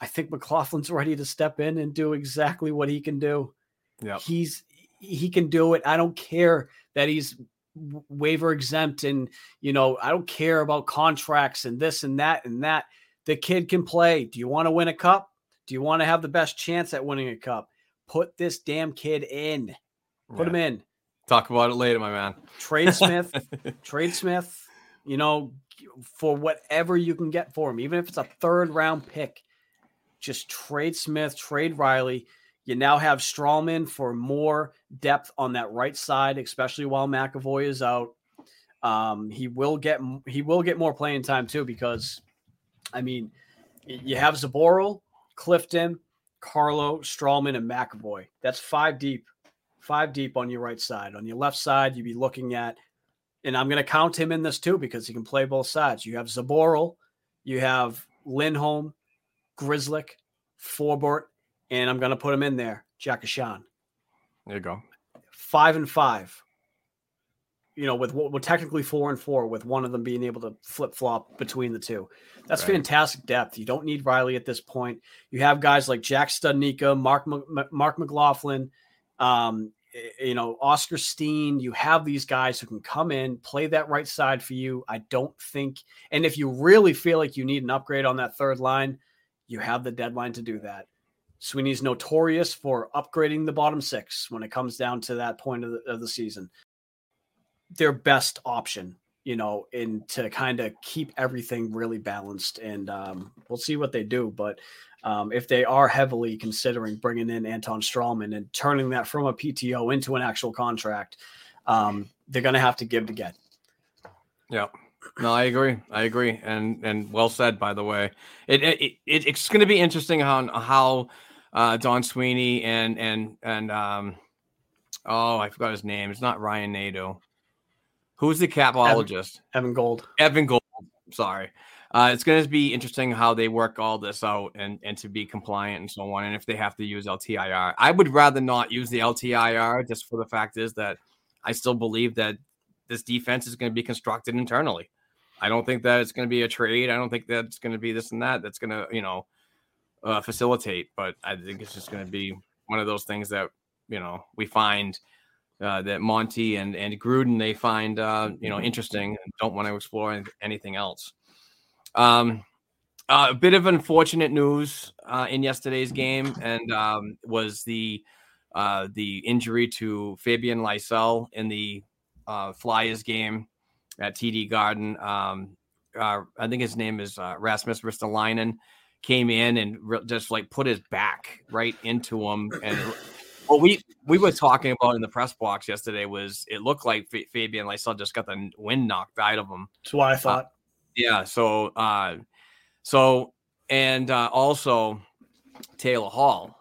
I think McLaughlin's ready to step in and do exactly what he can do. Yeah, he's he can do it. I don't care that he's waiver exempt and you know I don't care about contracts and this and that and that. The kid can play. Do you want to win a cup? Do you want to have the best chance at winning a cup? Put this damn kid in. Put yeah. him in. Talk about it later, my man. Trade Smith. trade Smith. You know, for whatever you can get for him, even if it's a third round pick. Just trade Smith, trade Reilly, You now have Stralman for more depth on that right side, especially while McAvoy is out. Um, he will get he will get more playing time too because, I mean, you have Zboril, Clifton, Carlo, Stralman, and McAvoy. That's five deep, five deep on your right side. On your left side, you'd be looking at, and I'm going to count him in this too because he can play both sides. You have Zboril, you have Lindholm, Grzelczyk, Forbort, and I'm going to put him in there, Jack Ahcan. There you go. Five and five. You know, with what well, technically four and four, with one of them being able to flip flop between the two. That's right. fantastic depth. You don't need Reilly at this point. You have guys like Jack Studnicka, Marc Marc McLaughlin, um, you know, Oskar Steen. You have these guys who can come in, play that right side for you. I don't think, and if you really feel like you need an upgrade on that third line, you have the deadline to do that. Sweeney's notorious for upgrading the bottom six when it comes down to that point of the, of the season. Their best option, you know, and to kind of keep everything really balanced. And um, we'll see what they do. But um, if they are heavily considering bringing in Anton Stralman and turning that from a PTO into an actual contract, um, they're going to have to give to get. Yeah. No, I agree. I agree, and and well said. By the way, it, it, it it's going to be interesting how how uh, Don Sweeney and and and um, oh, I forgot his name. It's not Ryan Nadeau. Who's the capologist? Evan, Evan Gold. Evan Gold. Sorry. Uh, it's going to be interesting how they work all this out and, and to be compliant and so on. And if they have to use LTIR, I would rather not use the LTIR just for the fact is that I still believe that this defense is going to be constructed internally. I don't think that it's going to be a trade. I don't think that it's going to be this and that. That's going to, you know, uh, facilitate. But I think it's just going to be one of those things that you know we find uh, that Monty and and Gruden they find uh, you know interesting and don't want to explore anything else. Um, uh, a bit of unfortunate news uh, in yesterday's game, and um, was the uh, the injury to Fabian Lysell in the uh, Flyers game at TD Garden. Um, uh, I think his name is uh, Rasmus Ristolainen came in and re- just like put his back right into him. And what we we were talking about in the press box yesterday was it looked like F- Fabian Lysell just got the wind knocked out of him. That's what I uh, thought. Uh, yeah. So, uh, so and uh, also Taylor Hall.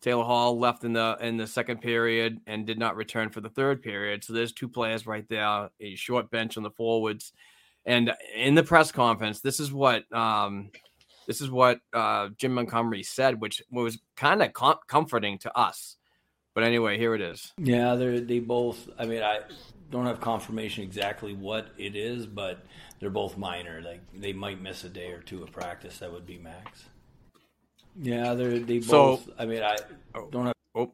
Taylor Hall left in the in the second period and did not return for the third period. So there's two players right there, a short bench on the forwards. And in the press conference, this is what um, this is what uh, Jim Montgomery said, which was kind of com- comforting to us. But anyway, here it is. Yeah, they they both. I mean, I don't have confirmation exactly what it is, but they're both minor. Like they might miss a day or two of practice. That would be max. Yeah, they're they both. So, I mean, I oh, don't have. Oh.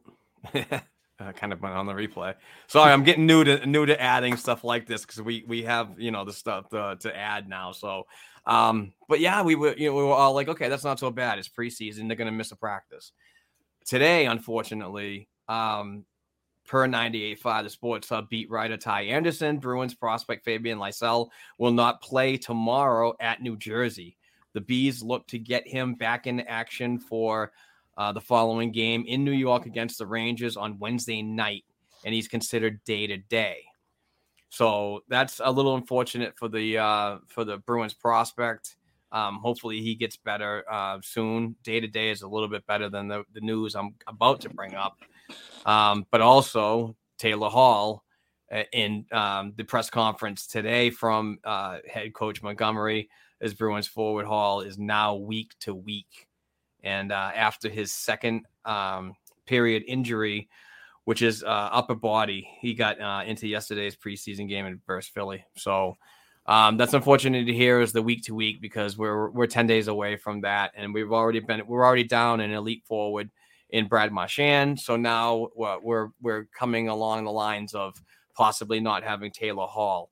I kind of went on the replay. Sorry, I'm getting new to new to adding stuff like this because we we have you know the stuff to, to add now. So um, but yeah, we were, you know, we were all like, okay, that's not so bad. It's preseason. They're going to miss a practice. Today, unfortunately, um, per 98.5, the Sports Hub beat writer Ty Anderson, Bruins prospect Fabian Lysell will not play tomorrow at New Jersey. The Bees look to get him back in action for uh, the following game in New York against the Rangers on Wednesday night, and he's considered day to day. So that's a little unfortunate for the uh, for the Bruins prospect. Um, hopefully he gets better uh, soon. Day to day is a little bit better than the, the news I'm about to bring up. Um, but also Taylor Hall uh, in um, the press conference today from uh, head coach Montgomery as Bruins forward Hall is now week to week. And uh, after his second um, period injury, which is uh, upper body. He got uh, into yesterday's preseason game in versus Philly. So um, that's unfortunate to hear is the week to week because we're we're ten days away from that, and we've already been we're already down an elite forward in Brad Marchand. So now we're we're coming along the lines of possibly not having Taylor Hall.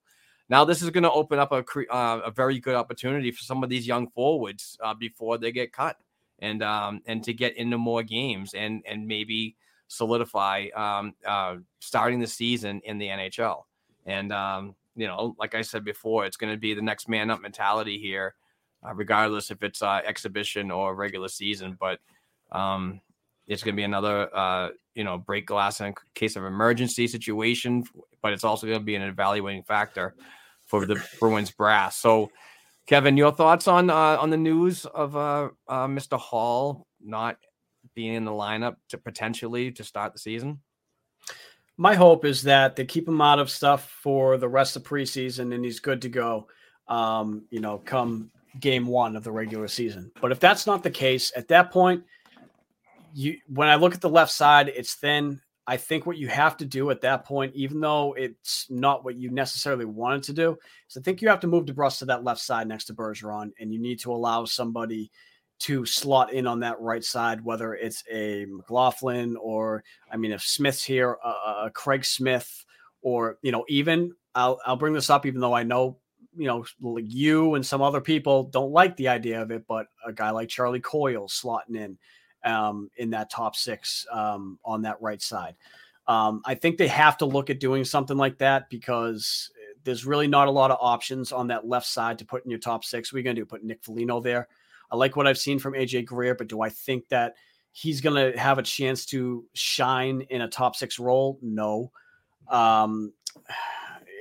Now this is going to open up a uh, a very good opportunity for some of these young forwards uh, before they get cut, and um, and to get into more games and and maybe solidify um, uh, starting the season in the NHL. And, um, you know, like I said before, it's going to be the next man up mentality here, uh, regardless if it's uh, exhibition or regular season. But, um, It's going to be another, uh, you know, break glass in case of emergency situation, but it's also going to be an evaluating factor for the Bruins brass. So, Kevin, your thoughts on uh, on the news of uh, uh, Mr. Hall not being in the lineup to potentially to start the season? My hope is that they keep him out of stuff for the rest of preseason and he's good to go. Um, you know, come game one of the regular season. But if that's not the case, at that point, you when I look at the left side, it's thin. I think what you have to do at that point, even though it's not what you necessarily wanted to do, is I think you have to move DeBrusk to that left side next to Bergeron, and you need to allow somebody to slot in on that right side, whether it's a McLaughlin or, I mean, if Smith's here, uh, Craig Smith, or you know, even I'll I'll bring this up, even though I know you know you and some other people don't like the idea of it, but a guy like Charlie Coyle slotting in um, in that top six um, on that right side. Um, I think they have to look at doing something like that because there's really not a lot of options on that left side to put in your top six. We're going to do? Put Nick Foligno there? I like what I've seen from AJ Greer, but do I think that he's going to have a chance to shine in a top six role? No. Um,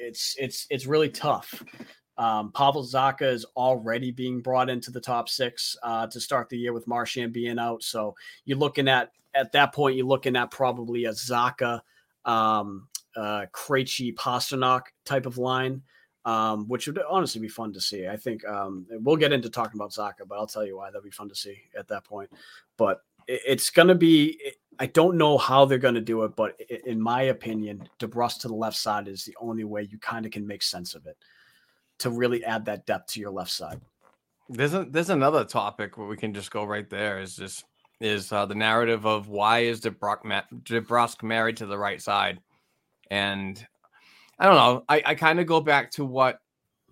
it's it's it's really tough. Um, Pavel Zacha is already being brought into the top six uh, to start the year with Marchand being out. So you're looking at at that point, you're looking at probably a Zacha, um, uh, Krejci, Pastrnak type of line, um, which would honestly be fun to see. I think um, we'll get into talking about Zacha, but I'll tell you why that'd be fun to see at that point. But it, it's going to be. I don't know how they're going to do it, but in my opinion, DeBrusk to the left side is the only way you kind of can make sense of it to really add that depth to your left side. There's a, there's another topic where we can just go right there. Is just is uh, the narrative of why is DeBrusk, ma- DeBrusk married to the right side, and I don't know. I, I kind of go back to what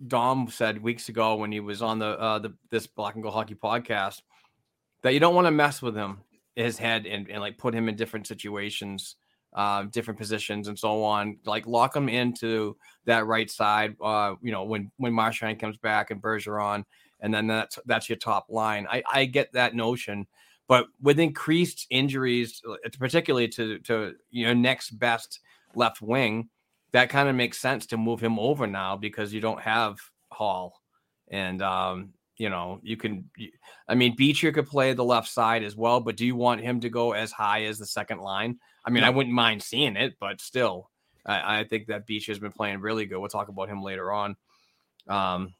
Dom said weeks ago when he was on the uh, the this Black and Gold Hockey podcast that you don't want to mess with him his head and, and like put him in different situations uh, different positions and so on. Like lock him into that right side. Uh, you know, when when Marchand comes back and Bergeron, and then that's that's your top line. I I get that notion, but with increased injuries, uh, particularly to to your next best left wing, that kind of makes sense to move him over now because you don't have Hall, and um, you know you can. I mean, Beecher could play the left side as well, but do you want him to go as high as the second line? I mean, I wouldn't mind seeing it, but still, I, I think that Beach has been playing really good. We'll talk about him later on. Um,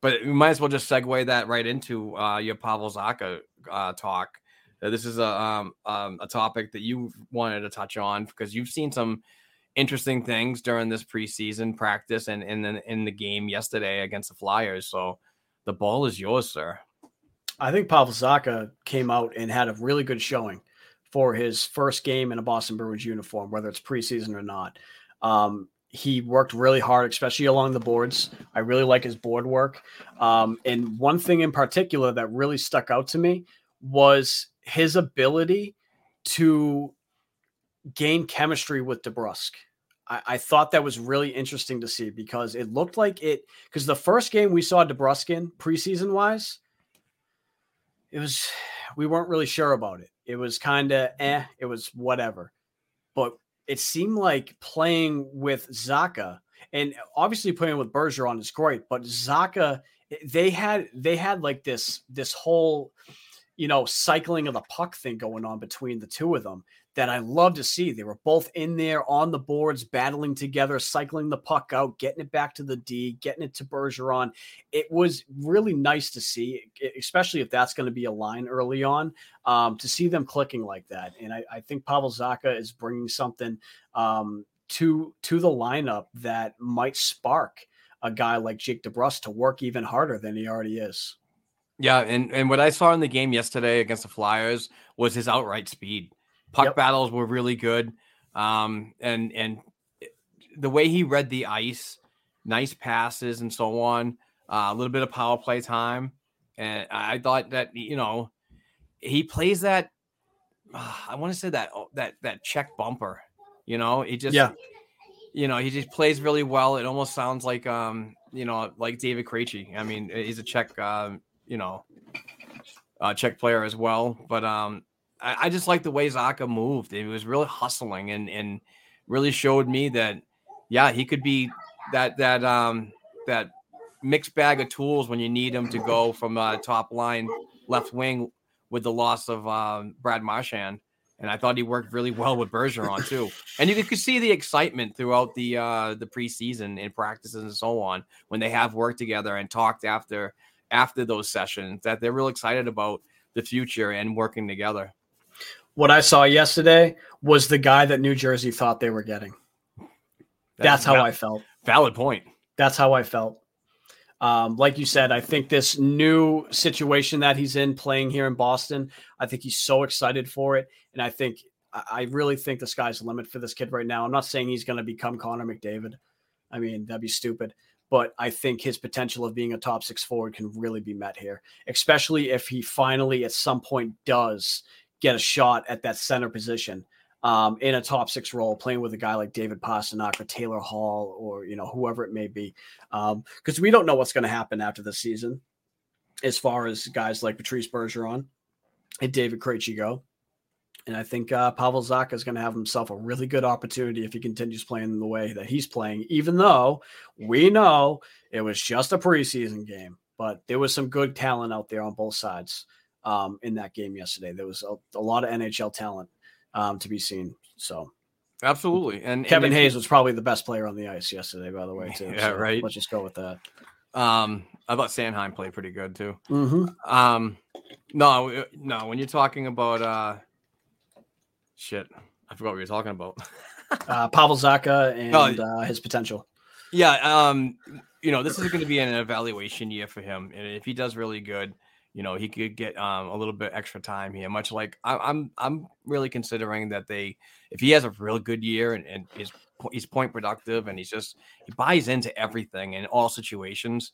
but we might as well just segue that right into uh, your Pavel Zacha uh, talk. This is a um, um, a topic that you wanted to touch on because you've seen some interesting things during this preseason practice and in the, in the game yesterday against the Flyers. So the ball is yours, sir. I think Pavel Zacha came out and had a really good showing for his first game in a Boston Bruins uniform, whether it's preseason or not. Um, he worked really hard, especially along the boards. I really like his board work. Um, and one thing in particular that really stuck out to me was his ability to gain chemistry with DeBrusk. I, I thought that was really interesting to see because it looked like it because the first game we saw DeBrusk in preseason wise, it was we weren't really sure about it. It was kind of eh, it was whatever. But it seemed like playing with Zacha and obviously playing with Bergeron is great, but Zacha they had they had like this this whole you know cycling of the puck thing going on between the two of them that I love to see. They were both in there on the boards, battling together, cycling the puck out, getting it back to the D, getting it to Bergeron. It was really nice to see, especially if that's going to be a line early on, um, to see them clicking like that. And I, I think Pavel Zacha is bringing something um, to to the lineup that might spark a guy like Jake DeBrusk to work even harder than he already is. Yeah, and and what I saw in the game yesterday against the Flyers was his outright speed Puck yep. battles were really good. Um, and and the way he read the ice, nice passes and so on, uh, a little bit of power play time. And I thought that you know he plays that. Uh, I want to say that oh, that that check bumper. You know, he just yeah. You know, he just plays really well. It almost sounds like um, you know, like David Krejci. I mean, he's a Czech, uh, you know, uh, Czech player as well. But um, I, I just like the way Zacha moved. He was really hustling and and really showed me that yeah, he could be that that um that mixed bag of tools when you need him to go from uh, top line left wing with the loss of um, Brad Marchand. And I thought he worked really well with Bergeron too. And you could see the excitement throughout the uh, the preseason and practices and so on when they have worked together and talked after after those sessions that they're real excited about the future and working together. What I saw yesterday was the guy that New Jersey thought they were getting. That's, That's how val- I felt. Valid point. That's how I felt. Um, like you said, I think this new situation that he's in playing here in Boston, I think he's so excited for it. And I think, I really think the sky's the limit for this kid right now. I'm not saying he's going to become Connor McDavid. I mean, that'd be stupid. But I think his potential of being a top six forward can really be met here, especially if he finally at some point does get a shot at that center position um, in a top six role, playing with a guy like David Pastrnak or Taylor Hall or you know whoever it may be, because um, we don't know what's going to happen after the season, as far as guys like Patrice Bergeron and David Krejci go. And I think uh, Pavel Zacha is going to have himself a really good opportunity if he continues playing the way that he's playing, even though we know it was just a preseason game. But there was some good talent out there on both sides um, in that game yesterday. There was a, a lot of NHL talent um, to be seen. So absolutely. And Kevin and Hayes was probably the best player on the ice yesterday, by the way, too. Yeah, so right. Let's just go with that. Um, I thought Sanheim played pretty good too. Mm-hmm. Um, no, uh, no. When you're talking about uh, shit, I forgot what you were talking about. uh, Pavel Zacha and oh, uh, his potential. Yeah. Um, you know, this is going to be an evaluation year for him, and if he does really good, you know he could get um, a little bit extra time here. Much like I, I'm, I'm really considering that they, if he has a real good year and, and is he's point productive and he's just he buys into everything in all situations,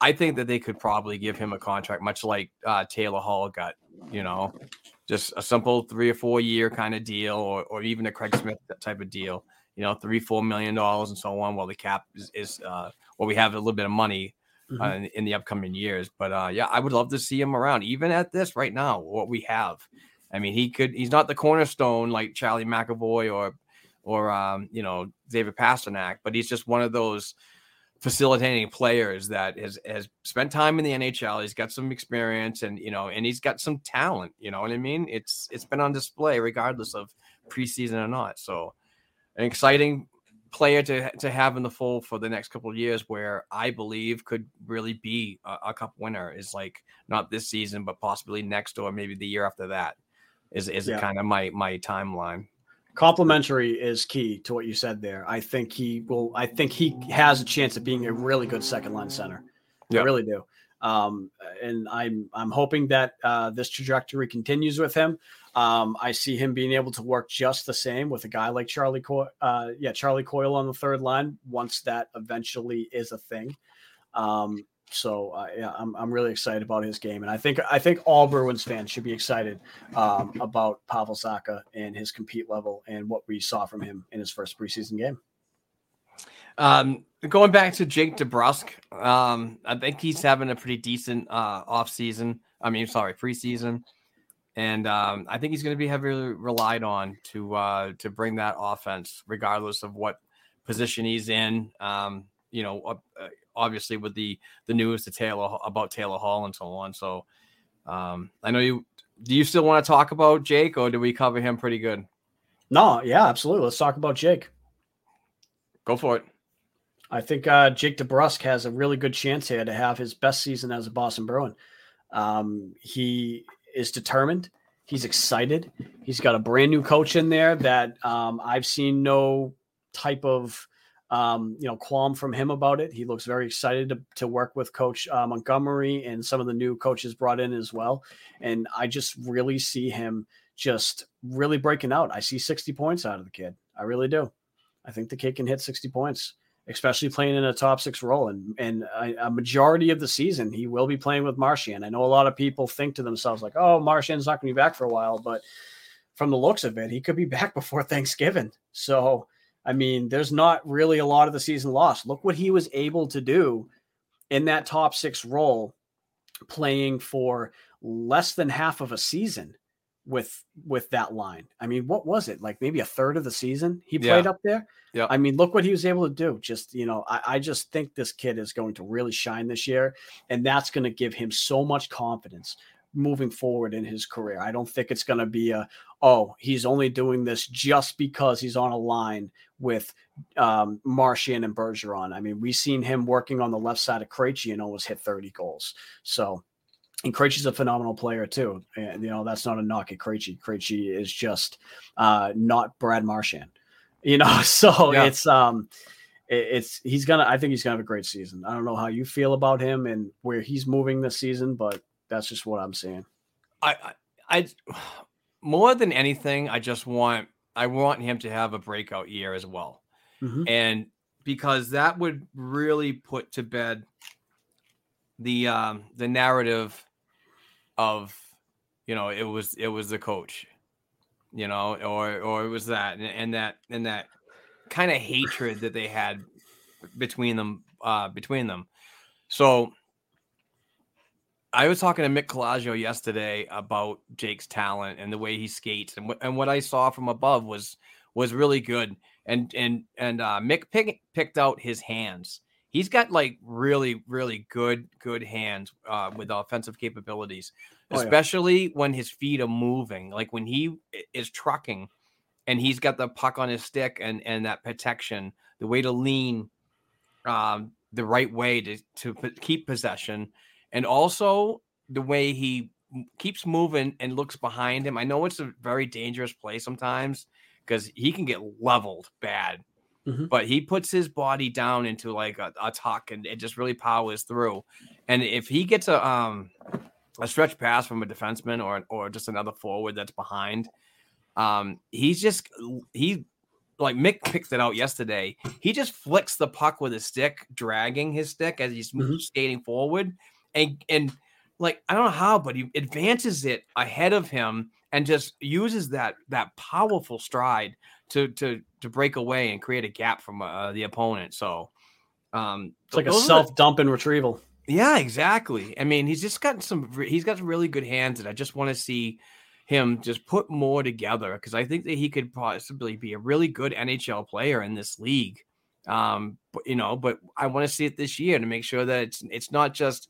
I think that they could probably give him a contract, much like uh, Taylor Hall got. You know, just a simple three or four year kind of deal, or or even a Craig Smith type of deal. You know, three four million dollars and so on. While the cap is, is uh, well, we have a little bit of money mm-hmm. uh, in, in, the upcoming years. But uh, yeah, I would love to see him around, even at this right now. What we have, I mean, he could. He's not the cornerstone like Charlie McAvoy or or um, you know David Pastrnak, but he's just one of those facilitating players that has has spent time in the NHL. He's got some experience, and you know, and he's got some talent. You know what I mean? It's it's been on display regardless of preseason or not. So, an exciting player to to have in the fold for the next couple of years where I believe could really be a, a, cup winner is like not this season but possibly next or maybe the year after that is is yeah. kind of my my timeline. Complimentary is key to what you said there. I think he will I think he has a chance of being a really good second line center. I really do. Um, and I'm I'm hoping that uh, this trajectory continues with him. Um, I see him being able to work just the same with a guy like Charlie Coyle. Uh, yeah, Charlie Coyle on the third line once that eventually is a thing. Um, so uh, yeah, I'm, I'm really excited about his game, and I think I think all Bruins fans should be excited um, about Pavel Zacha and his compete level and what we saw from him in his first preseason game. Um, going back to Jake DeBrusk, um, I think he's having a pretty decent uh, off season. I mean, sorry, preseason and um, I think he's going to be heavily relied on to uh, to bring that offense, regardless of what position he's in. Um, you know, uh, obviously with the the news to Taylor about Taylor Hall and so on. So um, I know you. Do you still want to talk about Jake, or do we cover him pretty good? No, yeah, absolutely. Let's talk about Jake. Go for it. I think uh, Jake DeBrusk has a really good chance here to have his best season as a Boston Bruin. Um, he is determined. He's excited. He's got a brand new coach in there that um, I've seen no type of um, you know qualm from him about it. He looks very excited to, to work with Coach uh, Montgomery and some of the new coaches brought in as well. And I just really see him just really breaking out. I see 60 points out of the kid. I really do. I think the kid can hit 60 points especially playing in a top six role. And and a, a, majority of the season, he will be playing with Marchand. I know a lot of people think to themselves like, "Oh, Marchand's not going to be back for a while," but from the looks of it, he could be back before Thanksgiving. So, I mean, there's not really a lot of the season lost. Look what he was able to do in that top six role, playing for less than half of a season. with with that line. I mean, what was it like? Maybe a third of the season he played Yeah. up there. Yeah. I mean, look what he was able to do. Just you know, I, I just think this kid is going to really shine this year, and that's going to give him so much confidence moving forward in his career. I don't think it's going to be a oh he's only doing this just because he's on a line with um, Marchand and Bergeron. I mean, we've seen him working on the left side of Krejci and almost hit 30 goals. So, and Krejci's a phenomenal player too. And, you know, that's not a knock at Krejci. Krejci is just uh, not Brad Marchand, you know? So Yeah. it's, um, it- it's, he's gonna, I think he's gonna have a great season. I don't know how you feel about him and where he's moving this season, but that's just what I'm saying. I, I, I, more than anything, I just want, I want him to have a breakout year as well. Mhm. and because that would really put to bed the um the narrative of you know it was it was the coach you know or or it was that and, and that and that kind of hatred that they had between them uh between them so I was talking to Mick Colageo yesterday about Jake's talent and the way he skates, and what and what I saw from above was was really good. And and and uh, Mick pick, picked out his hands. He's got like really really good good hands uh, with offensive capabilities, Oh, yeah. especially when his feet are moving. Like when he is trucking, and he's got the puck on his stick and and that protection, the way to lean um, the right way to to keep possession, and also the way he keeps moving and looks behind him. I know it's a very dangerous play sometimes because he can get leveled bad, Mhm. but he puts his body down into like a, a tuck and it just really powers through. And if he gets a um a stretch pass from a defenseman or or just another forward that's behind, um, he's just he like Mick picked it out yesterday. He just flicks the puck with his stick, dragging his stick as he's Mhm. skating forward, and and like I don't know how, but he advances it ahead of him and just uses that that powerful stride to to to break away and create a gap from uh, the opponent. So, um, It's like a those are the- self dumping retrieval. yeah, exactly. I mean, he's just got some. He's got some really good hands, and I just want to see him just put more together because I think that he could possibly be a really good NHL player in this league. Um, but you know, but I want to see it this year to make sure that it's it's not just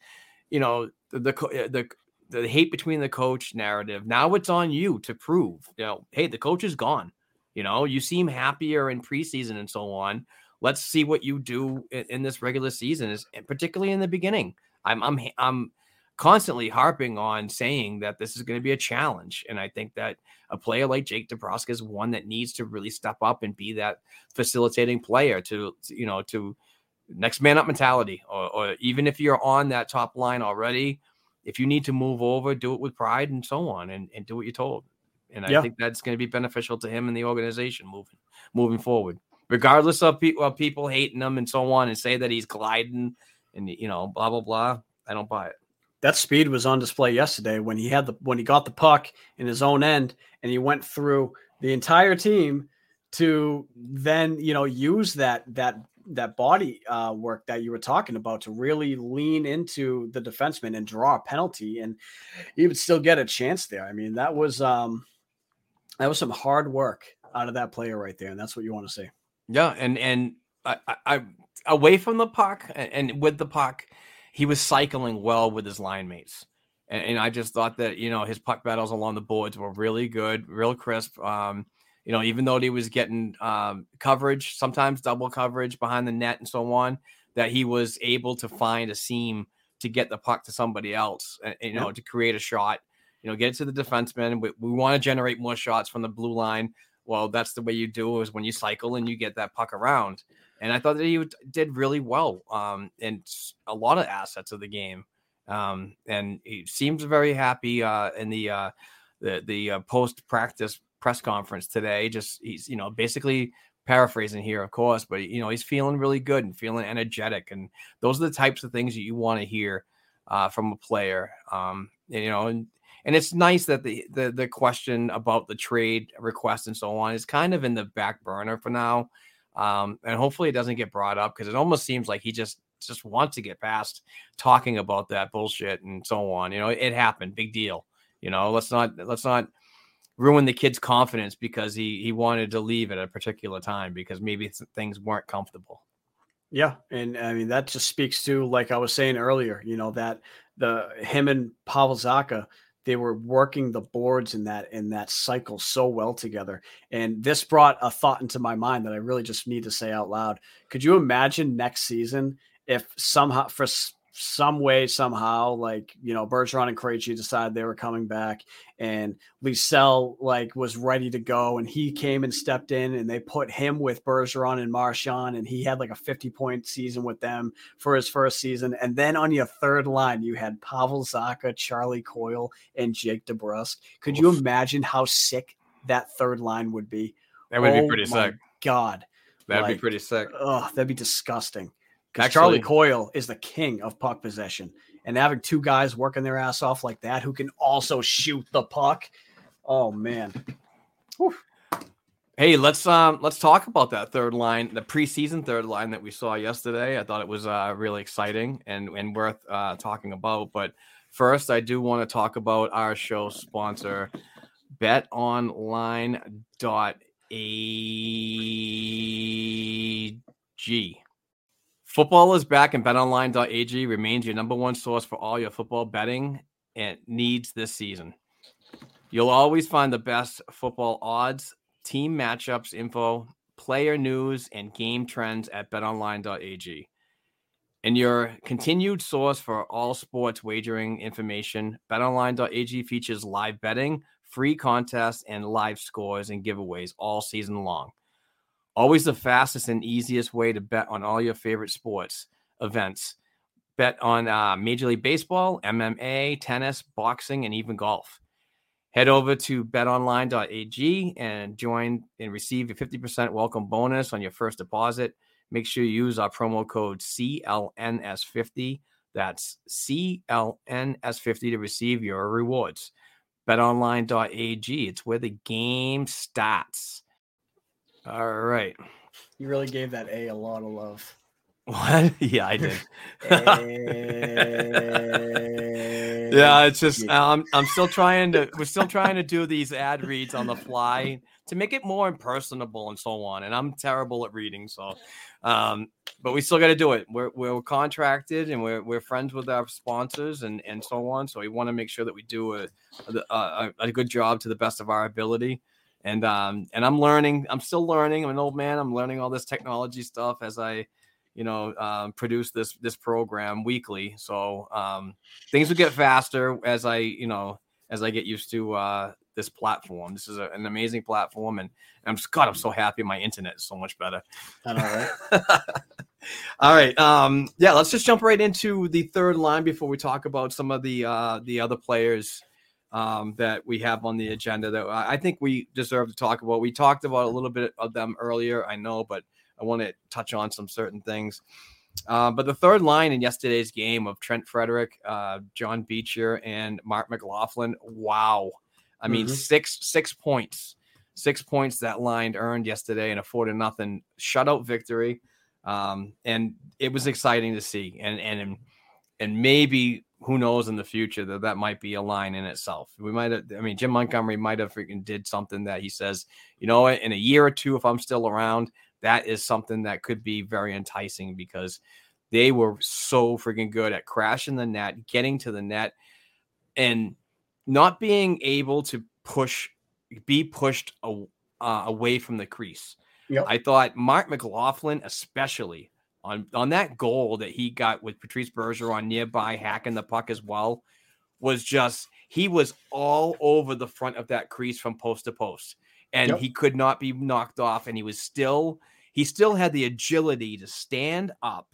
you know the the the the hate between the coach narrative. Now it's on you to prove, you know, hey, the coach is gone. You know, you seem happier in preseason and so on. Let's see what you do in, in this regular season, is particularly in the beginning. I'm I'm I'm constantly harping on saying that this is going to be a challenge, and I think that a player like Jake DeBrusk is one that needs to really step up and be that facilitating player to you know to next man up mentality, or, or even if you're on that top line already, if you need to move over, do it with pride and so on, and, and do what you're told. And I Yeah. think that's going to be beneficial to him and the organization moving moving forward, regardless of people of people hating him and so on, and say that he's gliding and you know blah blah blah. I don't buy it. that speed was on display yesterday when he had the when he got the puck in his own end and he went through the entire team to then you know use that that that body uh, work that you were talking about to really lean into the defenseman and draw a penalty and he would still get a chance there. I mean that was um that was some hard work out of that player right there and that's what you want to see. Yeah, and and I, I, away from the puck and, and with the puck, he was cycling well with his line mates. And, and I just thought that you know his puck battles along the boards were really good, real crisp. Um, you know, even though he was getting um, coverage, sometimes double coverage behind the net and so on, that he was able to find a seam to get the puck to somebody else, and, you know, to create a shot. You know, get it to the defenseman. We, we want to generate more shots from the blue line. Well, that's the way you do it is when you cycle and you get that puck around. And I thought that he would- did really well um, in a lot of assets of the game. Um, and he seems very happy uh, in the uh, the the uh, post practice press conference today. Just he's you know basically paraphrasing here, of course, but you know he's feeling really good and feeling energetic, and those are the types of things that you want to hear uh, from a player. Um, you know, and and it's nice that the, the the question about the trade request and so on is kind of in the back burner for now, um, and hopefully it doesn't get brought up because it almost seems like he just just wants to get past talking about that bullshit and so on. You know, it happened, big deal. You know, let's not let's not ruin the kid's confidence because he he wanted to leave at a particular time because maybe things weren't comfortable. Yeah, and I mean that just speaks to like I was saying earlier, you know that the him and Pavel Zacha they were working the boards in that in that cycle so well together and this brought a thought into my mind that i really just need to say out loud could you imagine next season if somehow for some way somehow like you know Bergeron and Krejci decided they were coming back and Lysell like was ready to go and he came and stepped in and they put him with Bergeron and Marchand and he had like a 50 point season with them for his first season and then on your third line you had Pavel Zacha, Charlie Coyle and Jake DeBrusk. Could you imagine how sick that third line would be? That would oh, be pretty sick. God. That'd like, be pretty sick. Oh, that'd be disgusting. Because Charlie Coyle is the king of puck possession. And having two guys working their ass off like that who can also shoot the puck. Oh man. Whew. Hey, let's um let's talk about that third line, the preseason third line that we saw yesterday. I thought it was uh really exciting and and worth uh talking about. But first, I do want to talk about our show sponsor, betonline.ag. Football is back, and betonline.ag remains your number one source for all your football betting and needs this season. You'll always find the best football odds, team matchups info, player news, and game trends at betonline.ag. And your continued source for all sports wagering information, betonline.ag features live betting, free contests, and live scores and giveaways all season long. Always the fastest and easiest way to bet on all your favorite sports events. Bet on uh, Major League Baseball, MMA, tennis, boxing, and even golf. Head over to betonline.ag and join and receive a 50% welcome bonus on your first deposit. Make sure you use our promo code CLNS50. That's CLNS50 to receive your rewards. BetOnline.ag, it's where the game starts. All right. You really gave that A a lot of love. What? Yeah, I did. yeah, it's just um, I'm still trying to we're still trying to do these ad reads on the fly to make it more impersonable and so on. And I'm terrible at reading, so um, but we still got to do it. We're we're contracted and we're we're friends with our sponsors and and so on. So we want to make sure that we do a a, a good job to the best of our ability and um and I'm learning. I'm still learning. I'm an old man. I'm learning all this technology stuff as I, you know, um, produce this this program weekly. So um, things will get faster as I, you know, as I get used to uh, this platform. This is a, an amazing platform, and, and I'm just God. I'm so happy. My internet is so much better. All right. all right. Um, yeah, let's just jump right into the third line before we talk about some of the uh, the other players um, that we have on the agenda that I think we deserve to talk about. We talked about a little bit of them earlier, I know, but I want to touch on some certain things. Uh, but the third line in yesterday's game of Trent Frederic, uh, John Beecher, and Marc McLaughlin, wow! I mean, mm-hmm. six six points, six points that line earned yesterday in a four to nothing shutout victory, um, and it was exciting to see. And and and maybe who knows in the future that that might be a line in itself. We might have, I mean, Jim Montgomery might have freaking did something that he says, you know, in a year or two, if I'm still around, that is something that could be very enticing because they were so freaking good at crashing the net, getting to the net, and not being able to push, be pushed uh, away from the crease. Yep. I thought Marc McLaughlin, especially, on on that goal that he got with Patrice Bergeron nearby hacking the puck as well was just he was all over the front of that crease from post to post. And yep. he could not be knocked off and he was still he still had the agility to stand up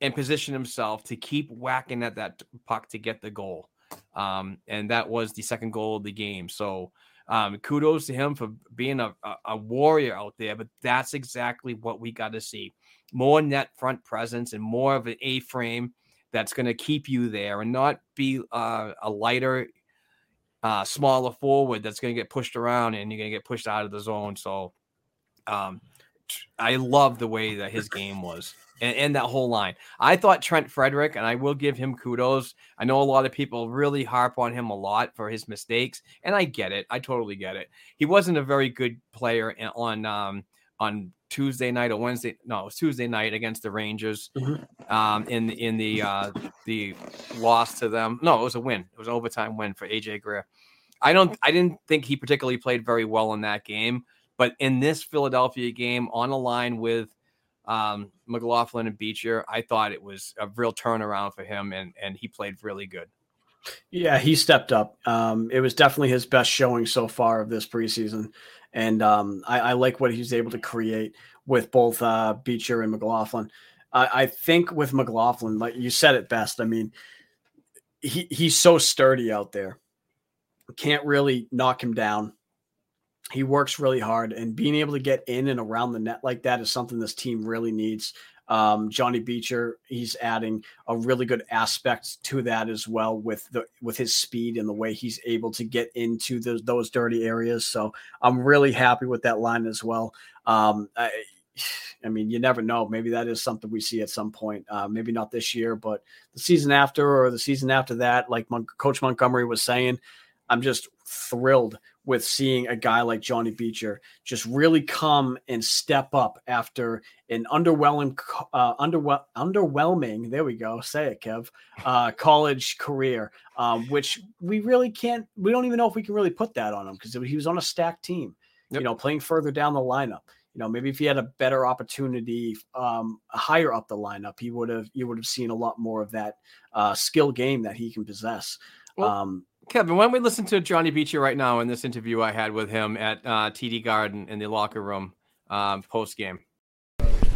and position himself to keep whacking at that puck to get the goal. Um, and that was the second goal of the game. So um, kudos to him for being a, a, warrior out there but that's exactly what we got to see more net front presence and more of an A frame that's going to keep you there and not be uh, a lighter, uh, smaller forward that's going to get pushed around and you're going to get pushed out of the zone. So, um, I love the way that his game was and, and, that whole line. I thought Trent Frederic, and I will give him kudos. I know a lot of people really harp on him a lot for his mistakes, and I get it. I totally get it. He wasn't a very good player on um, on Tuesday night or Wednesday. No, it was Tuesday night against the Rangers. Mm-hmm. Um, in in the uh, the loss to them. No, it was a win. It was an overtime win for AJ Greer. I don't. I didn't think he particularly played very well in that game. But in this Philadelphia game, on a line with um, McLaughlin and Beecher, I thought it was a real turnaround for him, and and he played really good. Yeah, he stepped up. Um, it was definitely his best showing so far of this preseason, and um, I, I, like what he's able to create with both uh, Beecher and McLaughlin. I, I think with McLaughlin, like you said it best. I mean, he he's so sturdy out there. Can't really knock him down he works really hard and being able to get in and around the net like that is something this team really needs. Um, Johnny Beecher, he's adding a really good aspect to that as well with the with his speed and the way he's able to get into those those dirty areas. So I'm really happy with that line as well. Um, I, I mean, you never know. Maybe that is something we see at some point. Uh, maybe not this year, but the season after or the season after that, like Mon- Coach Montgomery was saying, I'm just thrilled with seeing a guy like Johnny Beecher just really come and step up after an underwhelming, uh, underwhel- underwhelming, there we go, say it, Kev, uh, college career, um, which we really can't, we don't even know if we can really put that on him because he was on a stacked team, yep. you know, playing further down the lineup. You know, maybe if he had a better opportunity, um, higher up the lineup, he would have, you would have seen a lot more of that uh, skill game that he can possess. Well, um, Kevin, why don't we listen to Johnny Beecher right now in this interview I had with him at uh, TD Garden in the locker room um, post game?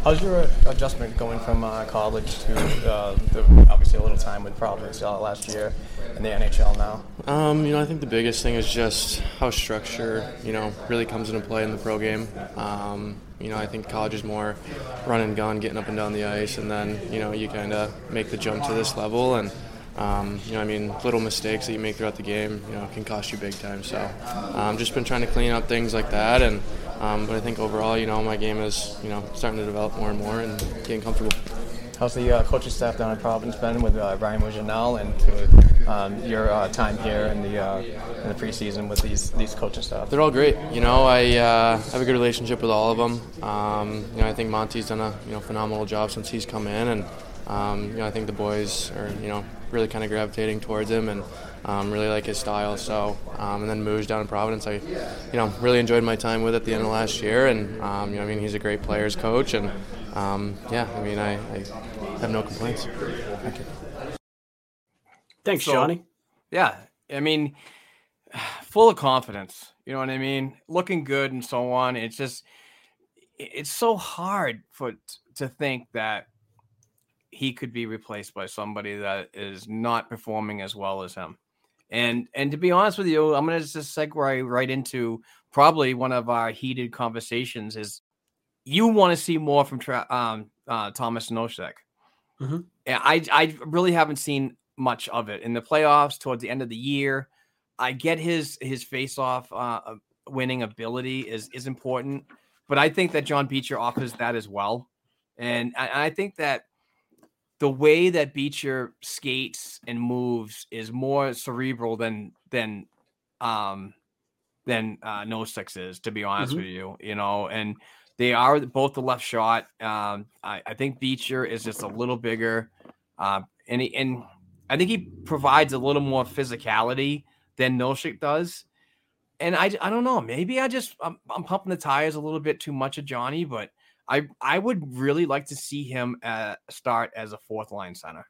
How's your adjustment going from uh, college to uh, the, obviously a little time with Providence uh, last year and the NHL now? Um, you know, I think the biggest thing is just how structure, you know, really comes into play in the pro game. Um, you know, I think college is more run and gun, getting up and down the ice, and then you know you kind of make the jump to this level and um, you know, I mean, little mistakes that you make throughout the game, you know, can cost you big time. So, um, just been trying to clean up things like that, and um, but I think overall, you know, my game is, you know, starting to develop more and more and getting comfortable. How's the uh, coaching staff down at Providence been with uh, Ryan Mougenel and to um, your uh, time here in the uh, in the preseason with these these coaching staff? They're all great. You know, I uh, have a good relationship with all of them. Um, you know, I think Monty's done a you know phenomenal job since he's come in, and um, you know, I think the boys are you know really kind of gravitating towards him and um, really like his style. So, um, and then moves down in Providence, I, you know, really enjoyed my time with at the end of last year. And um, you know, I mean, he's a great players coach, and um, yeah, I mean, I, I, have no complaints. Thank you. Thanks, so, Johnny. Yeah, I mean, full of confidence. You know what I mean? Looking good and so on. It's just, it's so hard for to think that he could be replaced by somebody that is not performing as well as him. And and to be honest with you, I'm going to just segue right into probably one of our heated conversations is you want to see more from tra- um, uh, Thomas Nosek. Mm-hmm. I I really haven't seen much of it in the playoffs towards the end of the year. I get his his face off uh, uh, winning ability is is important, but I think that John Beecher offers that as well, and I, I think that the way that Beecher skates and moves is more cerebral than than um than uh Nosek is, to be honest mm-hmm. with you, you know, and they are both the left shot. Um, I, I think Beecher is just a little bigger, uh, and he, and I think he provides a little more physicality than Nosek does. And I, I don't know, maybe I just I'm, I'm pumping the tires a little bit too much of Johnny, but I I would really like to see him uh, start as a fourth line center.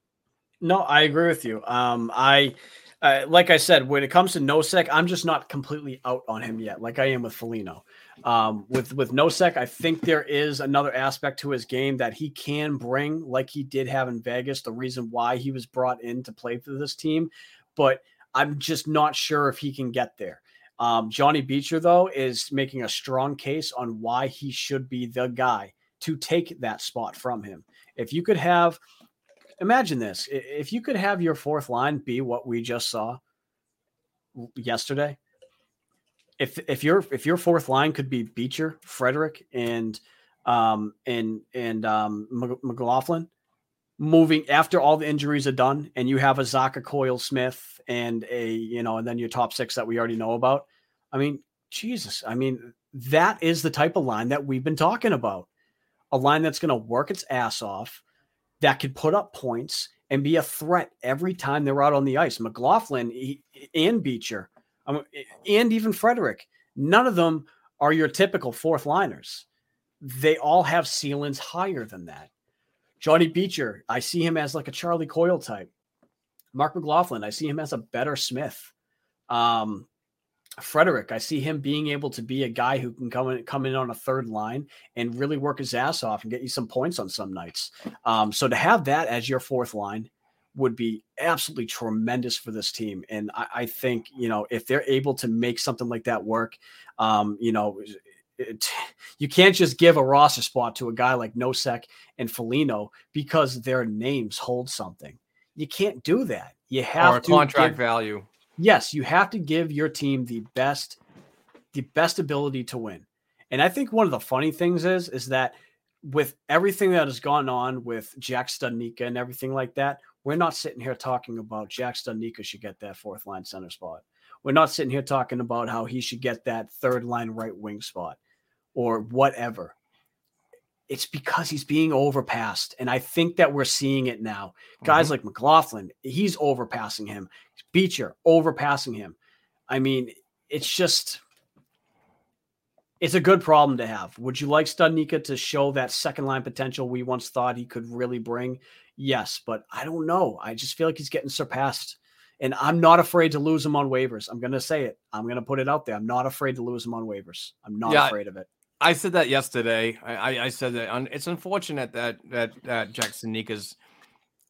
No, I agree with you. Um, I uh, like I said, when it comes to Nosek, I'm just not completely out on him yet, like I am with Foligno. Um, with with Nosek, I think there is another aspect to his game that he can bring, like he did have in Vegas. The reason why he was brought in to play for this team, but I'm just not sure if he can get there. Um, Johnny Beecher, though, is making a strong case on why he should be the guy to take that spot from him. If you could have, imagine this if you could have your fourth line be what we just saw yesterday, if if your if your fourth line could be Beecher, Frederic, and um, and and um, McLaughlin moving after all the injuries are done, and you have a Zacha Coyle Smith and a you know, and then your top six that we already know about. I mean, Jesus, I mean that is the type of line that we've been talking about. A line that's going to work its ass off, that could put up points and be a threat every time they're out on the ice. McLaughlin he, and Beecher, um, and even Frederic, none of them are your typical fourth liners. They all have ceilings higher than that. Johnny Beecher, I see him as like a Charlie Coyle type. Marc McLaughlin, I see him as a better Smith. Um, Frederic, I see him being able to be a guy who can come in, come in on a third line and really work his ass off and get you some points on some nights. Um, so to have that as your fourth line would be absolutely tremendous for this team. And I, I think you know if they're able to make something like that work, um, you know. It, you can't just give a roster spot to a guy like Nosek and Foligno because their names hold something. You can't do that. You have or to contract give, value yes, you have to give your team the best the best ability to win. And I think one of the funny things is is that with everything that has gone on with Jack Studnicka and everything like that, we're not sitting here talking about Jack Studnicka should get that fourth line center spot. We're not sitting here talking about how he should get that third line right wing spot or whatever. It's because he's being overpassed. And I think that we're seeing it now. Guys mm-hmm. like McLaughlin, he's overpassing him. Beecher overpassing him. I mean, it's just it's a good problem to have. Would you like Studnicka to show that second line potential we once thought he could really bring? Yes, but I don't know. I just feel like he's getting surpassed. And I'm not afraid to lose him on waivers. I'm going to say it. I'm going to put it out there. I'm not afraid to lose him on waivers. I'm not yeah, afraid of it. I said that yesterday. I, I said that it's unfortunate that that that Jackson Studnicka's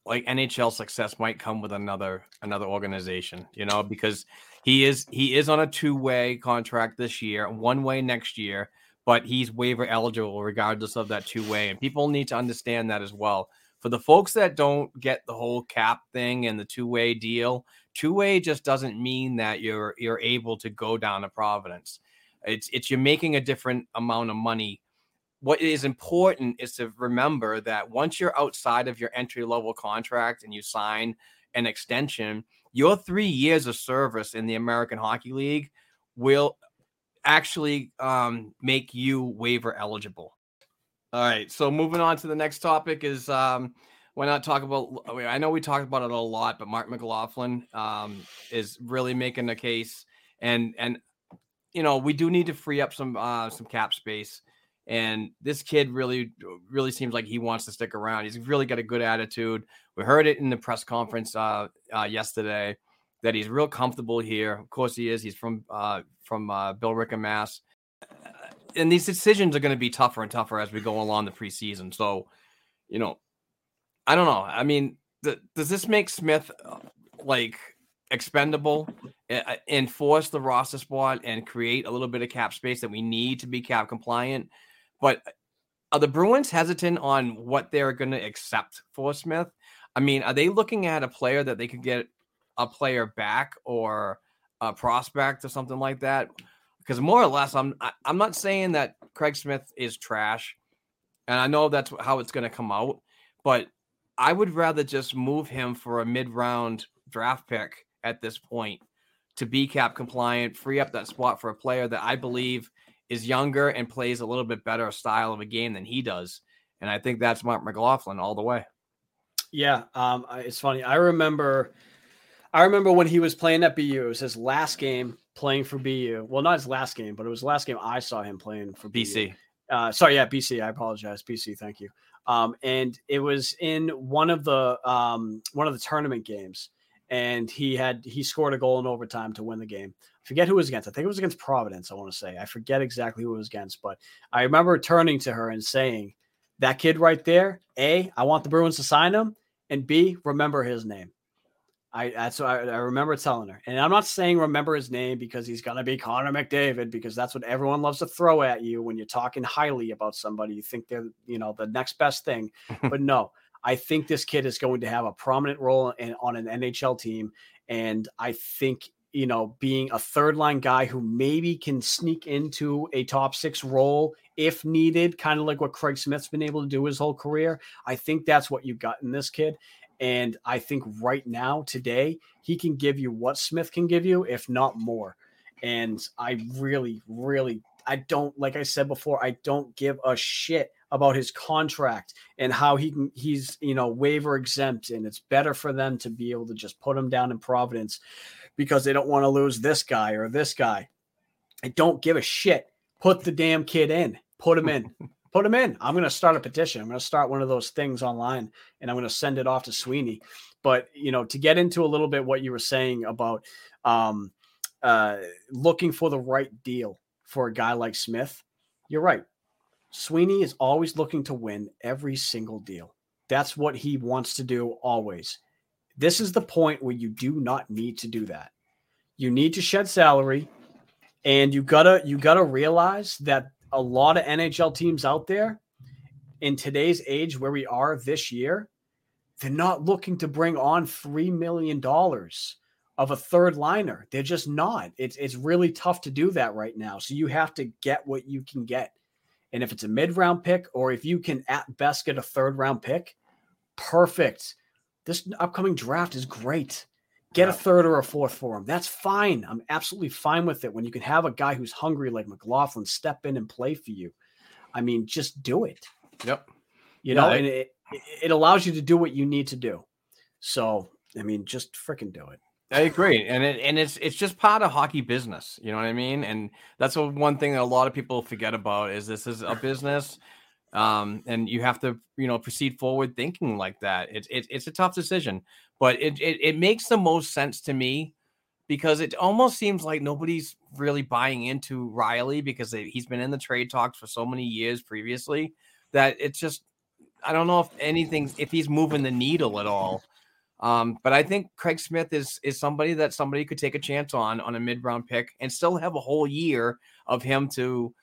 like NHL success might come with another another organization, you know, because he is he is on a two way contract this year, one way next year, but he's waiver eligible regardless of that two way, and people need to understand that as well. For the folks that don't get the whole cap thing and the two way deal, two way just doesn't mean that you're you're able to go down to Providence. It's it's you're making a different amount of money. What is important is to remember that once you're outside of your entry level contract and you sign an extension, your three years of service in the American Hockey League will actually um, make you waiver eligible. All right. So moving on to the next topic is um, why not talk about? I know we talked about it a lot, but Marc McLaughlin um, is really making a case, and and you know, we do need to free up some uh, some cap space. And this kid really, really seems like he wants to stick around. He's really got a good attitude. We heard it in the press conference uh, uh, yesterday that he's real comfortable here. Of course, he is. He's from uh, from uh, Billerica, Mass. And these decisions are going to be tougher and tougher as we go along the preseason. So, you know, I don't know. I mean, th- does this make Smith uh, like expendable, Eh, uh, enforce the roster spot, and create a little bit of cap space that we need to be cap compliant. But uh, are the Bruins hesitant on what they're going to accept for Smith? I mean, are they looking at a player that they could get a player back or a prospect or something like that? Because more or less, I'm I'm not saying that Craig Smith is trash, and I know that's how it's going to come out, but I would rather just move him for a mid round draft pick at this point to be cap compliant, free up that spot for a player that I believe is younger and plays a little bit better style of a game than he does. And I think that's Marc McLaughlin all the way. Yeah, um, it's funny. I remember, I remember when he was playing at BU. It was his last game playing for BU. Well, not his last game, but it was the last game I saw him playing for BC. Uh, sorry, yeah, BC. I apologize, BC. Thank you. Um, and it was in one of the um, one of the tournament games and he had he scored a goal in overtime to win the game. I forget who was against. I think it was against Providence. I want to say I forget exactly who it was against, but I remember turning to her and saying, "That kid right there, a, I want the Bruins to sign him, and b, remember his name." I that's what I, I remember telling her, and I'm not saying remember his name because he's gonna be Connor McDavid because that's what everyone loves to throw at you when you're talking highly about somebody. You think they're you know the next best thing, but no, I think this kid is going to have a prominent role in, on an NHL team, and I think you know, being a third line guy who maybe can sneak into a top six role if needed, kind of like what Craig Smith's been able to do his whole career. I think that's what you got in this kid. And I think right now, today, he can give you what Smith can give you, if not more. And I really, really, I don't, like I said before, I don't give a shit about his contract and how he can, he's, you know, waiver exempt. And it's better for them to be able to just put him down in Providence because they don't want to lose this guy or this guy. I don't give a shit. Put the damn kid in, put him in. put him in. I'm going to start a petition. I'm going to start one of those things online and I'm going to send it off to Sweeney. But, you know, to get into a little bit what you were saying about um, uh, looking for the right deal for a guy like Smith, you're right. Sweeney is always looking to win every single deal. That's what he wants to do always. This is the point where you do not need to do that. You need to shed salary and you gotta you gotta realize that a lot of NHL teams out there in today's age where we are this year, they're not looking to bring on $3 million of a third liner. They're just not. It's, it's really tough to do that right now. So you have to get what you can get. And if it's a mid round pick, or if you can at best get a third round pick, perfect. This upcoming draft is great. Get a third or a fourth for him. That's fine. I'm absolutely fine with it when you can have a guy who's hungry like McLaughlin step in and play for you. I mean, just do it. Yep. You know, and it, it allows you to do what you need to do. So, I mean, just freaking do it. I agree, and it, and it's it's just part of hockey business. You know what I mean? And that's a, one thing that a lot of people forget about is this is a business, um, and you have to you know proceed forward thinking like that. It's it, it's a tough decision, but it, it it makes the most sense to me because it almost seems like nobody's really buying into Reilly because they, he's been in the trade talks for so many years previously that it's just I don't know if anything if he's moving the needle at all. Um, but I think Craig Smith is is somebody that somebody could take a chance on on a mid round pick and still have a whole year of him to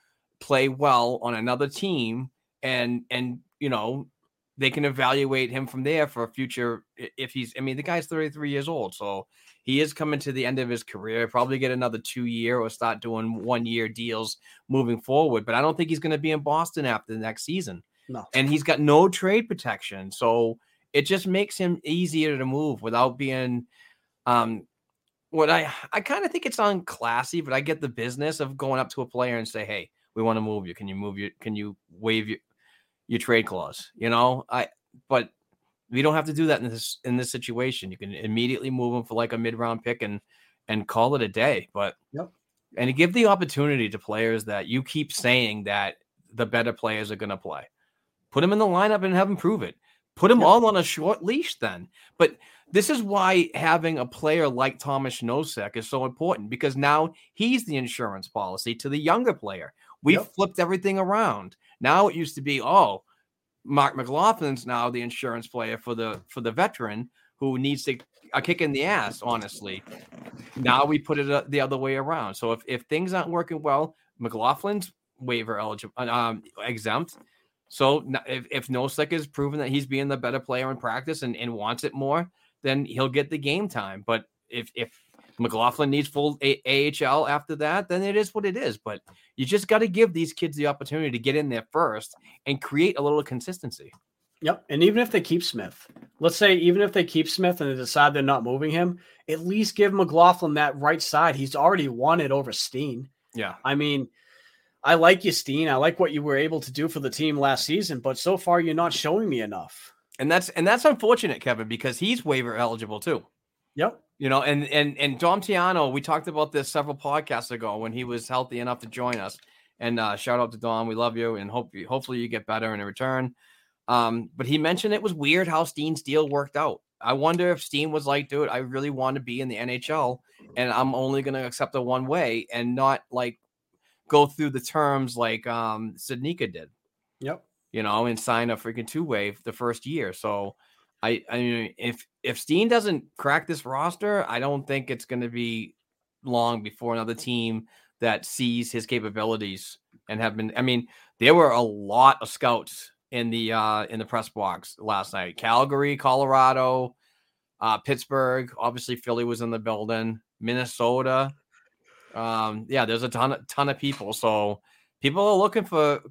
play well on another team and and you know they can evaluate him from there for a future if he's I mean the guy's 33 years old so he is coming to the end of his career probably get another 2 year or start doing 1 year deals moving forward but I don't think he's going to be in Boston after the next season no. and he's got no trade protection so it just makes him easier to move without being um what I I kind of think it's unclassy, but I get the business of going up to a player and say, "Hey, we want to move you. Can you move your? Can you waive your your trade clause?" You know, I but we don't have to do that in this in this situation. You can immediately move him for like a mid round pick and and call it a day. But yep, and give the opportunity to players that you keep saying that the better players are going to play. Put them in the lineup and have them prove it. Put them yep. all on a short leash then. But this is why having a player like Thomas Nosek is so important because now he's the insurance policy to the younger player. We yep. flipped everything around. Now it used to be, oh, Marc McLaughlin's now the insurance player for the for the veteran who needs to a kick in the ass. Honestly, now we put it uh, the other way around. So if if things aren't working well, McLaughlin's waiver eligible, um, exempt. So if, if Nosek is proven that he's being the better player in practice and, and wants it more, then he'll get the game time. But if if McLaughlin needs full a- AHL after that, then it is what it is. But you just got to give these kids the opportunity to get in there first and create a little consistency. Yep. And even if they keep Smith, let's say even if they keep Smith and they decide they're not moving him, at least give McLaughlin that right side. He's already won it over Steen. Yeah. I mean, I like you, Steen. I like what you were able to do for the team last season, but so far you're not showing me enough. And that's and that's unfortunate, Kevin, because he's waiver eligible too. Yep. You know, and and and Dom Tiano, we talked about this several podcasts ago when he was healthy enough to join us. And uh, shout out to Dom, we love you, and hope hopefully you get better in return. Um, but he mentioned it was weird how Steen's deal worked out. I wonder if Steen was like, dude, I really want to be in the NHL, and I'm only going to accept a one way and not like go through the terms like um Studnicka did. Yep. You know, and sign a freaking two way the first year. So I I mean if if Steen doesn't crack this roster, I don't think it's gonna be long before another team that sees his capabilities and have been I mean, there were a lot of scouts in the uh in the press box last night. Calgary, Colorado, uh Pittsburgh, obviously Philly was in the building. Minnesota. Um, yeah, there's a ton, ton of people. So people are looking for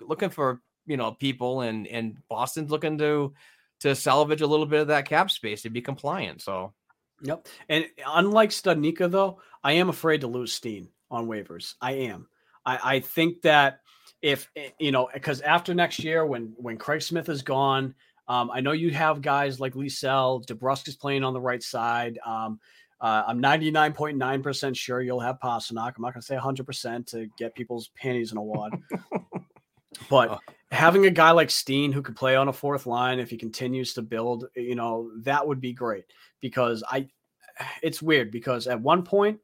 looking for you know people, and and Boston's looking to to salvage a little bit of that cap space to be compliant. So, yep. And unlike Studnicka, though, I am afraid to lose Steen on waivers. I am. I, I think that if eh, you know, because after next year, when when Craig Smith is gone, um, I know you have guys like Lysell, DeBrusk is playing on the right side. Um, uh, I'm 99.9% sure you'll have Pastrnak. I'm not going to say 100% to get people's panties in a wad. but having a guy like Steen who could play on a fourth line if he continues to build, you know, that would be great because I, it's weird because at one point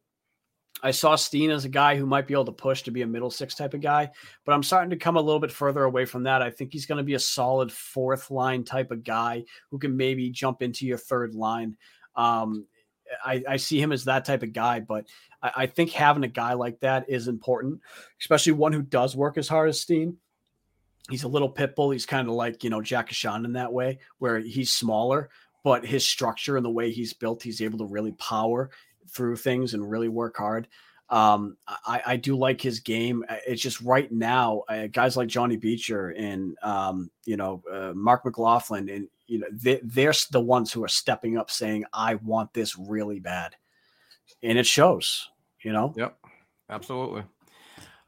I saw Steen as a guy who might be able to push to be a middle six type of guy, but I'm starting to come a little bit further away from that. I think he's going to be a solid fourth line type of guy who can maybe jump into your third line. Um, I, I, see him as that type of guy, but I, I, think having a guy like that is important, especially one who does work as hard as Steen. He's a little pit bull. He's kind of like, you know, Jack Ahcan in that way, where he's smaller, but his structure and the way he's built, he's able to really power through things and really work hard. Um, I, I, do like his game. It's just right now, uh, guys like Johnny Beecher and um, you know uh, Marc McLaughlin, and you know they, they're the ones who are stepping up, saying, "I want this really bad," and it shows. You know. Yep. Absolutely.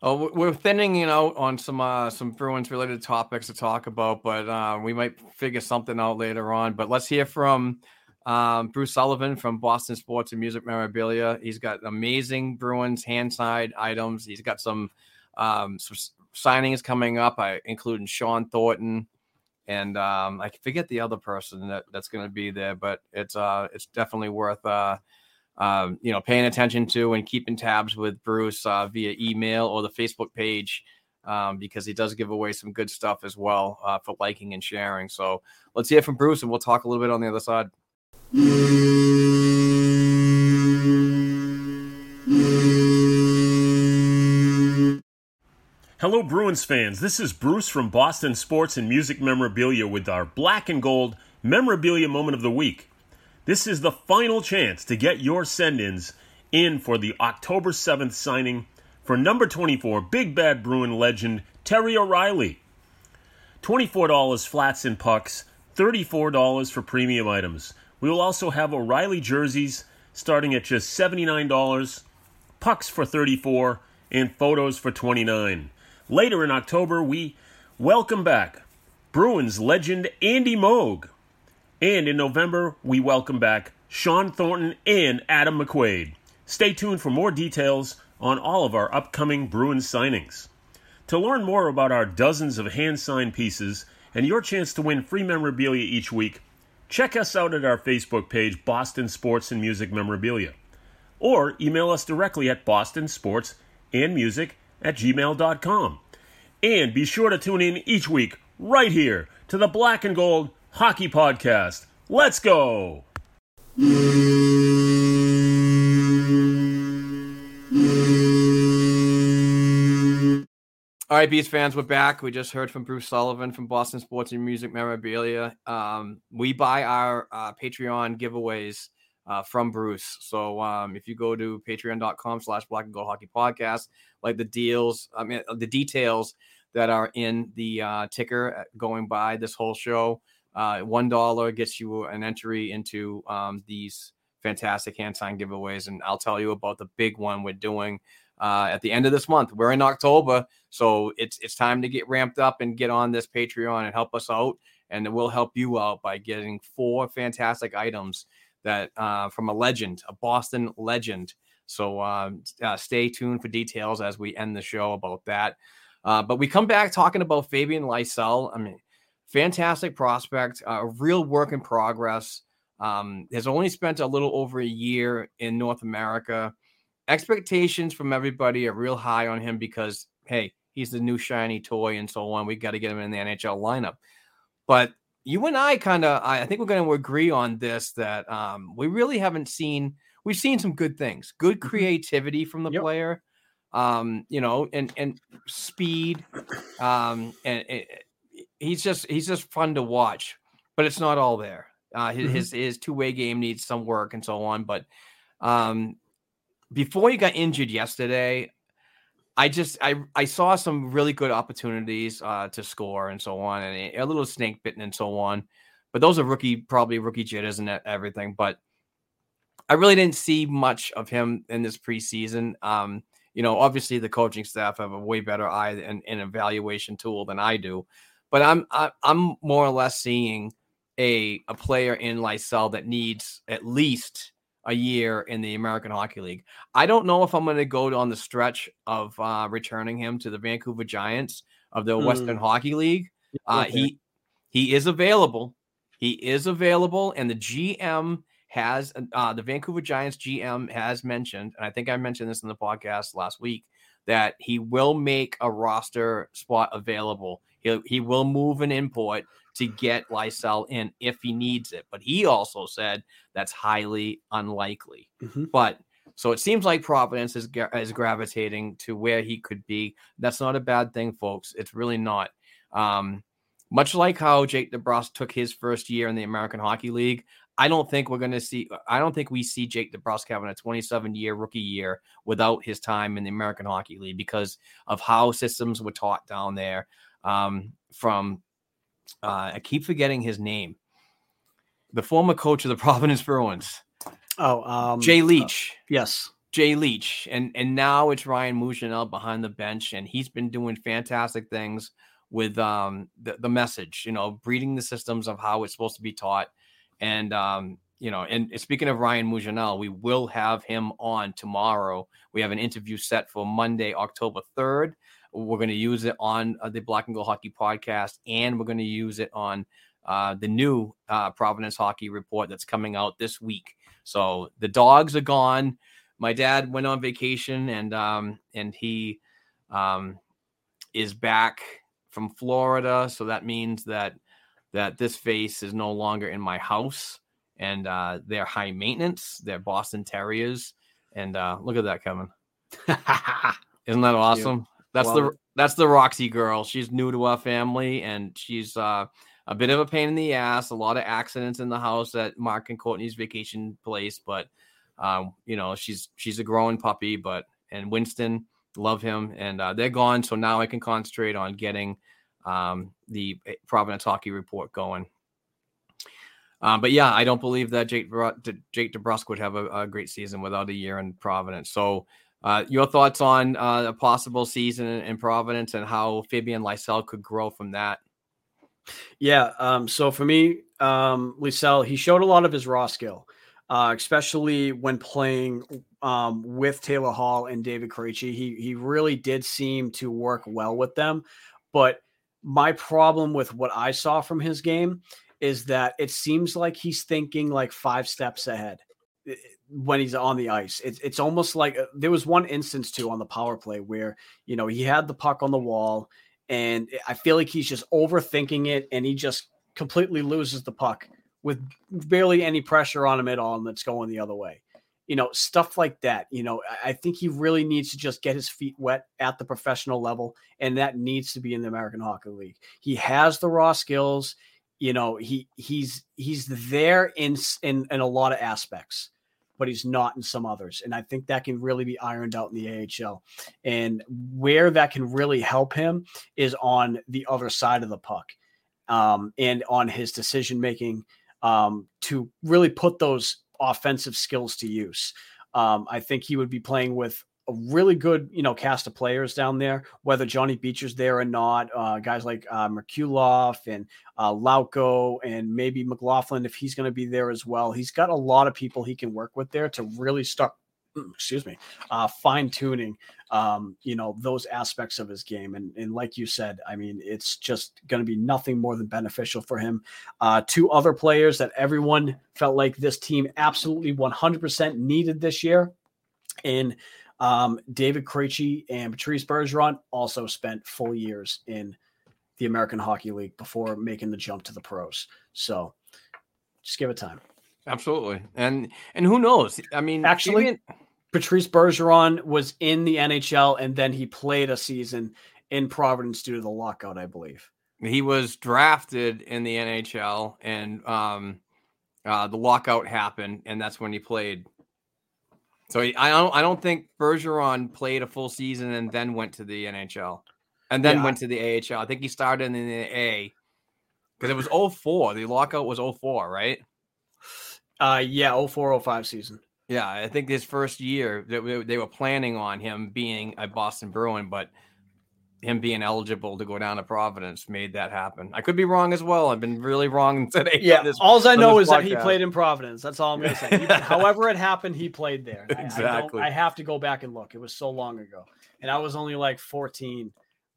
Oh, we're thinning, you know, on some uh, some Bruins related topics to talk about, but uh, we might figure something out later on. But let's hear from um, Bruce Sullivan from Boston Sports and Music Memorabilia. He's got amazing Bruins hand side items. He's got some um, some signings coming up, I, including Shawn Thornton, and um, I forget the other person that, that's going to be there, but it's uh it's definitely worth uh, uh, you know paying attention to and keeping tabs with Bruce uh, via email or the Facebook page. Um, because he does give away some good stuff as well uh, for liking and sharing. So let's hear from Bruce, and we'll talk a little bit on the other side. Hello, Bruins fans. This is Bruce from Boston Sports and Music Memorabilia with our black and gold memorabilia moment of the week. This is the final chance to get your send ins in for the October 7th signing for number 24, Big Bad Bruin legend Terry O'Reilly. $24 flats and pucks, $34 for premium items. We will also have O'Reilly jerseys starting at just $79, pucks for 34, and photos for 29. Later in October, we welcome back Bruins legend Andy Moog. And in November, we welcome back Shawn Thornton and Adam McQuaid. Stay tuned for more details on all of our upcoming Bruins signings. To learn more about our dozens of hand signed pieces and your chance to win free memorabilia each week, check us out at our Facebook page, Boston Sports and Music Memorabilia, or email us directly at Boston Sports and Music at gmail.com. And be sure to tune in each week right here to the Black and Gold Hockey Podcast. Let's go! All right, Beast fans, we're back. We just heard from Bruce Sullivan from Boston Sports and Music Memorabilia. Um, we buy our uh, Patreon giveaways uh, from Bruce. So um, if you go to patreon.com slash black and gold hockey podcast, like the deals, I mean, the details that are in the uh, ticker uh, going by this whole show, uh, $1 gets you an entry into um, these fantastic hand sign giveaways. And I'll tell you about the big one we're doing uh, at the end of this month. We're in October, so it's it's time to get ramped up and get on this Patreon and help us out. And we'll help you out by getting four fantastic items that uh, from a legend, a Boston legend. So uh, uh, stay tuned for details as we end the show about that. Uh, but we come back talking about Fabian Lysell. I mean, fantastic prospect, a real work in progress. Um, has only spent a little over a year in North America expectations from everybody are real high on him because hey, he's the new shiny toy and so on. We've got to get him in the NHL lineup. But you and I kind of, I think we're going to agree on this that um, we really haven't seen. We've seen some good things, good mm-hmm. creativity from the yep. player, um, you know, and and speed, um, and, and he's just he's just fun to watch. But it's not all there. Uh, his, mm-hmm. his his two way game needs some work and so on. But um, before he got injured yesterday, I just I I saw some really good opportunities uh, to score and so on, and a little snake bitten and so on. But those are rookie, probably rookie jitters and everything. But I really didn't see much of him in this preseason. Um, you know, obviously the coaching staff have a way better eye and, and evaluation tool than I do, but I'm I, am i am more or less seeing a a player in Lysell that needs at least a year in the American Hockey League. I don't know if I'm going to go on the stretch of uh, returning him to the Vancouver Giants of the mm. Western Hockey League. Uh, okay. He he is available. He is available, and the GM has uh, the Vancouver Giants GM has mentioned, and I think I mentioned this in the podcast last week, that he will make a roster spot available. He he will move an import to get Lysell in if he needs it. But he also said that's highly unlikely. Mm-hmm. But so it seems like Providence is, is gravitating to where he could be. That's not a bad thing, folks. It's really not. Um, much like how Jake DeBrusk took his first year in the American Hockey League, I don't think we're going to see. I don't think we see Jake DeBrusk having a 27 year rookie year without his time in the American Hockey League because of how systems were taught down there um, from uh, I keep forgetting his name. The former coach of the Providence Bruins. Oh, um, Jay uh, Leach. Uh, yes. Jay Leach. And and now it's Ryan Mougenel behind the bench, and he's been doing fantastic things with um the, the message, you know, breeding the systems of how it's supposed to be taught. And um, you know, and speaking of Ryan Mougenel, we will have him on tomorrow. We have an interview set for Monday, October 3rd. We're going to use it on uh, the Black and Gold Hockey podcast, and we're going to use it on uh, the new uh, Providence Hockey Report that's coming out this week. So the dogs are gone. My dad went on vacation, and um, and he um, is back from Florida. So that means that that this face is no longer in my house, and uh, they're high maintenance. They're Boston Terriers, and uh, look at that coming. Isn't that awesome? That's the that's the Roxy girl. She's new to our family, and she's uh, a bit of a pain in the ass. A lot of accidents in the house at Mark and Courtney's vacation place, but um, you know she's she's a growing puppy. But and Winston love him, and uh, they're gone. So now I can concentrate on getting um, the eh, Providence Hockey Report going. Um, but yeah, I don't believe that Jake Jake DeBrusk would have a, a, great season without a year in Providence. So uh, your thoughts on uh, a possible season in Providence and how Fabian Lysell could grow from that? Yeah. Um, so for me, um, he showed a lot of his raw skill, uh, especially when playing um, with Taylor Hall and David Krejci. He he really did seem to work well with them. But my problem with what I saw from his game is that it seems like he's thinking like five steps ahead eh, eh, when he's on the ice. It's it's almost like uh, there was one instance too on the power play where you know he had the puck on the wall, and eh, I feel like he's just overthinking it, and he just completely loses the puck with barely any pressure on him at all, and it's going the other way. You know, stuff like that. You know, I think he really needs to just get his feet wet at the professional level, and that needs to be in the American Hockey League. He has the raw skills. You know, he he's he's there in in in a lot of aspects but he's not in some others. And I think that can really be ironed out in the AHL. And where that can really help him is on the other side of the puck um, and on his decision making um, to really put those offensive skills to use. Um, I think he would be playing with a really good, you know, cast of players down there, whether Johnny Beecher's there or not. Uh, guys like uh, Merkulov and uh, Lauko and maybe McLaughlin, if he's going to be there as well. He's got a lot of people he can work with there to really start, excuse me, uh, fine tuning, um, you know, those aspects of his game. And, and like you said, I mean, it's just going to be nothing more than beneficial for him. Uh, two other players that everyone felt like this team absolutely 100% needed this year. And um, David Krejci and Patrice Bergeron also spent full years in the American Hockey League before making the jump to the pros. So just give it time. Absolutely. And and who knows? I mean, actually, even... Patrice Bergeron was in the NHL and then he played a season in Providence due to the lockout, I believe. He was drafted in the NHL and um, uh, the lockout happened, and that's when he played So he, I don't I don't think Bergeron played a full season and then went to the NHL and then Yeah. went to the AHL. I think he started in the A because it was 04. The lockout was 04, right? Uh, yeah, 0405 season. Yeah, I think his first year they, they were planning on him being a Boston Bruin, but him being eligible to go down to Providence made that happen. I could be wrong as well. I've been really wrong today. Yeah, this- all I know is that he played in Providence. That's all I'm going to say. However it happened, he played there. I- I, Exactly. I, have to go back and look. It was so long ago, and I was only like 14,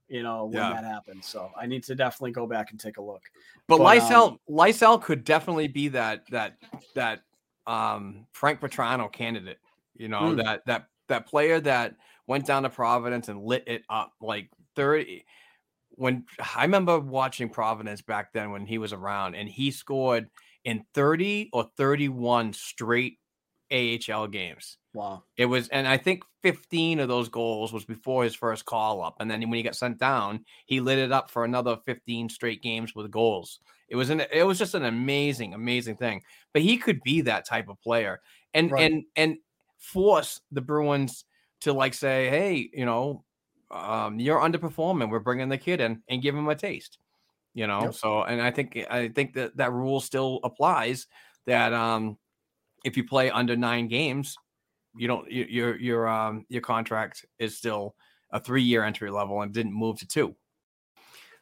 you know, when Yeah. that happened. So I need to definitely go back and take a look. But, But, Lysell, um, Lysell could definitely be that that that um Frank Vatrano candidate. You know Mm. that that that player that went down to Providence and lit it up like thirty. When I remember watching Providence back then when he was around, and he scored in thirty or thirty-one straight AHL games. Wow. It was, and I think 15 of those goals was before his first call up. And then when he got sent down, he lit it up for another 15 straight games with goals. It was an, it was just an amazing, amazing thing. But he could be that type of player and, Right. and, and force the Bruins to like say, hey, you know, um, you're underperforming. We're bringing the kid in and give him a taste, you know? Yep. So, and I think, I think that that rule still applies that, um, if you play under nine games, you don't your your um your contract is still a three year entry level and didn't move to two.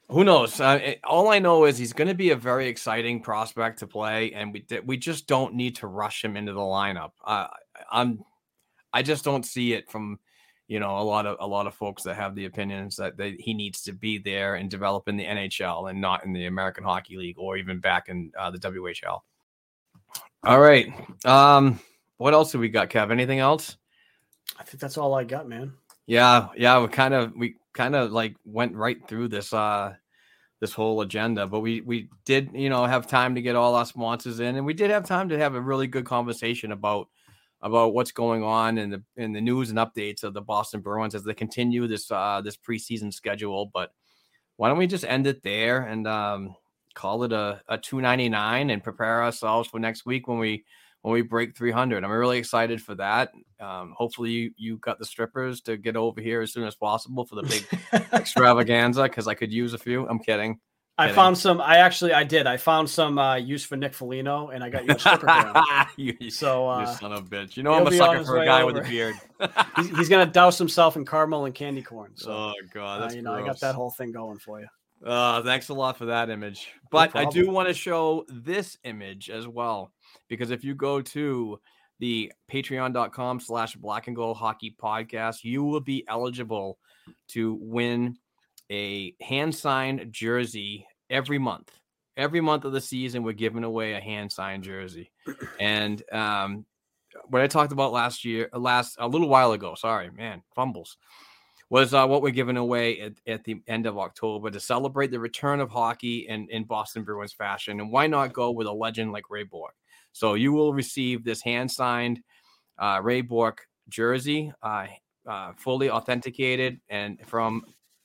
Who knows? Uh, it- all I know is he's going to be a very exciting prospect to play, and we we just don't need to rush him into the lineup. Uh, I'm I just don't see it from you know a lot of a lot of folks that have the opinions that they, he needs to be there and develop in the NHL and not in the American Hockey League or even back in uh, the WHL. All right. Um, what else do we got, Kev? Anything else? I think that's all I got, man. Yeah, yeah, we kind of we kind of like went right through this uh this whole agenda, but we we did, you know, have time to get all our sponsors in and we did have time to have a really good conversation about about what's going on in the in the news and updates of the Boston Bruins as they continue this uh this preseason schedule, but why don't we just end it there and um call it a, a 299 and prepare ourselves for next week when we when we break 300 i'm really excited for that um, hopefully you, you got the strippers to get over here as soon as possible for the big extravaganza because i could use a few i'm kidding I Kidding. found some. I actually, I did. I found some uh, use for Nick Foligno, and I got you a stripper. you, you So, uh, son of a bitch you know i'm a sucker for a guy with a beard he's, he's gonna douse himself in caramel and candy corn. So, oh god uh, you know, I got that whole thing going for you. Uh, thanks a lot for that image. But I do want to show this image as well, because if you go to the patreon.com slash black and gold hockey podcast, you will be eligible to win a hand signed jersey every month. Every month of the season, we're giving away a hand signed jersey. And um, what I talked about last year, last a little while ago, sorry, man, fumbles was uh, what we're giving away at, at the end of October to celebrate the return of hockey in, in Boston Bruins fashion. And why not go with a legend like Ray Bourque? So you will receive this hand signed uh, Ray Bourque jersey, uh, uh, fully authenticated and from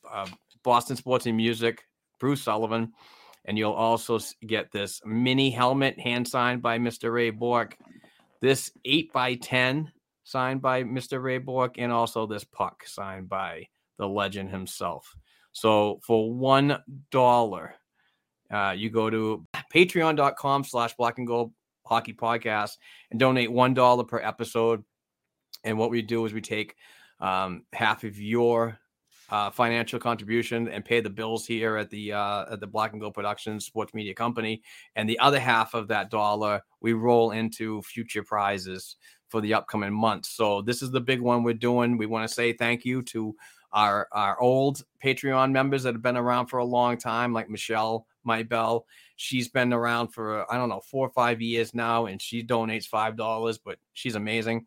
uh, Boston Sports and Music, Bruce Sullivan. And you'll also get this mini helmet hand signed by Mr. Ray Bourque, this 8 by 10 signed by Mr. Ray Bourque, and also this puck signed by the legend himself. So for one dollar, uh, you go to patreon.com slash black and gold hockey podcast and donate one dollar per episode. And what we do is we take um, half of your uh, financial contribution and pay the bills here at the uh, at the Black and Gold Productions Sports Media Company, and the other half of that dollar we roll into future prizes for the upcoming months. So this is the big one we're doing. We want to say thank you to our our old Patreon members that have been around for a long time, like Michelle Maybell. She's been around for I don't know four or five years now, and she donates five dollars, but she's amazing.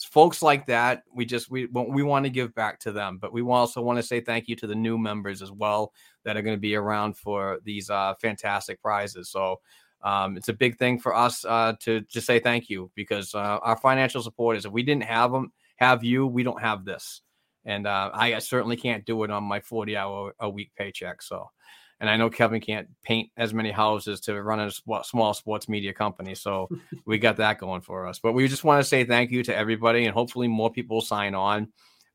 Folks like that we just we we want to give back to them but we also want to say thank you to the new members as well that are going to be around for these uh fantastic prizes. So um, it's a big thing for us uh, to to say thank you because uh, our financial supporters if we didn't have them have you we don't have this. And uh, I certainly can't do it on my 40 hour a week paycheck so And I know Kevin can't paint as many houses to run a small sports media company. So we got that going for us. But we just want to say thank you to everybody and hopefully more people sign on.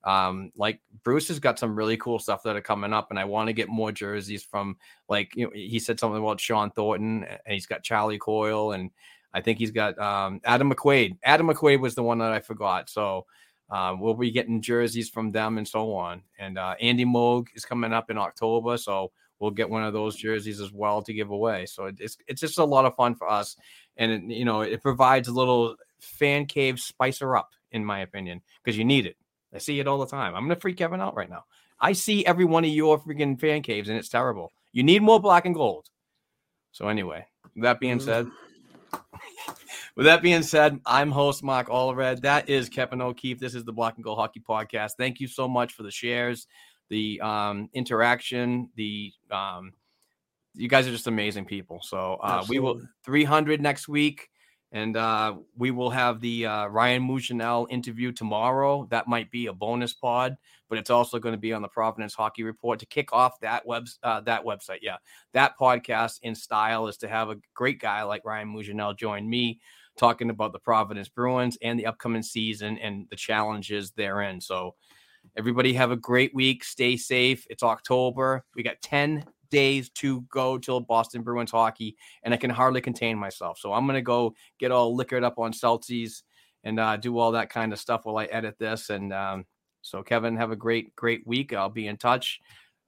Um, like Bruce has got some really cool stuff that are coming up, and I want to get more jerseys from like you know he said something about Shawn Thornton, and he's got Charlie Coyle, and I think he's got um, Adam McQuaid. Adam McQuaid was the one that I forgot. So uh, we'll be getting jerseys from them and so on. And uh, Andy Moog is coming up in October, so we'll get one of those jerseys as well to give away. So it's it's just a lot of fun for us, and it, you know it provides a little fan cave spicer up, in my opinion, because you need it. I see it all the time. I'm gonna freak Kevin out right now. I see every one of your freaking fan caves, and it's terrible. You need more black and gold. So anyway, that being mm. said. With that being said, I'm host Mark Allred. That is Kevin O'Keefe. This is the Black and Gold Hockey Podcast. Thank you so much for the shares, the um, interaction, the um, you guys are just amazing people. So uh, we will 300 next week. And uh, we will have the uh, Ryan Mougenel interview tomorrow. That might be a bonus pod, but it's also going to be on the Providence Hockey Report to kick off that web uh, that website. Yeah, that podcast in style is to have a great guy like Ryan Mougenel join me talking about the Providence Bruins and the upcoming season and the challenges therein. So everybody have a great week. Stay safe. It's October. We got 10 days to go till Boston Bruins hockey, and I can hardly contain myself. So I'm gonna go get all liquored up on Celsius and uh, do all that kind of stuff while I edit this. And um, so, Kevin, have a great, great week. I'll be in touch.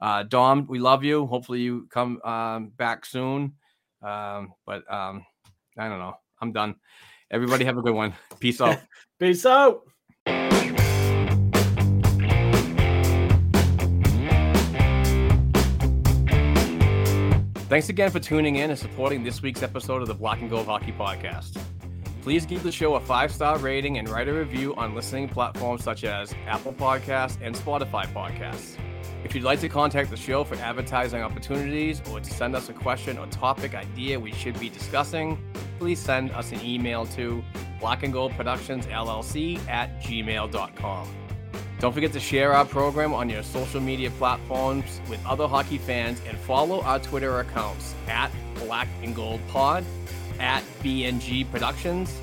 Uh, Dom, we love you. Hopefully, you come um, back soon. Um, but um, I don't know. I'm done. Everybody have a good one. Peace out. Peace out. Thanks again for tuning in and supporting this week's episode of the Black and Gold Hockey Podcast. Please give the show a five star rating and write a review on listening platforms such as Apple Podcasts and Spotify Podcasts. If you'd like to contact the show for advertising opportunities or to send us a question or topic idea we should be discussing, please send us an email to black and gold productions llc at gmail.com. Don't forget to share our program on your social media platforms with other hockey fans and follow our Twitter accounts at Black and Gold Pod, at BNG Productions,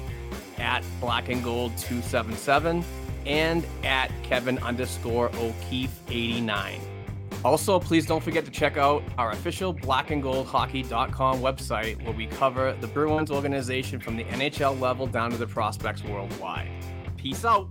at Black and Gold 277, and at Kevin underscore O'Keefe 89. Also, please don't forget to check out our official blackandgoldhockey.com website where we cover the Bruins organization from the NHL level down to the prospects worldwide. Peace out.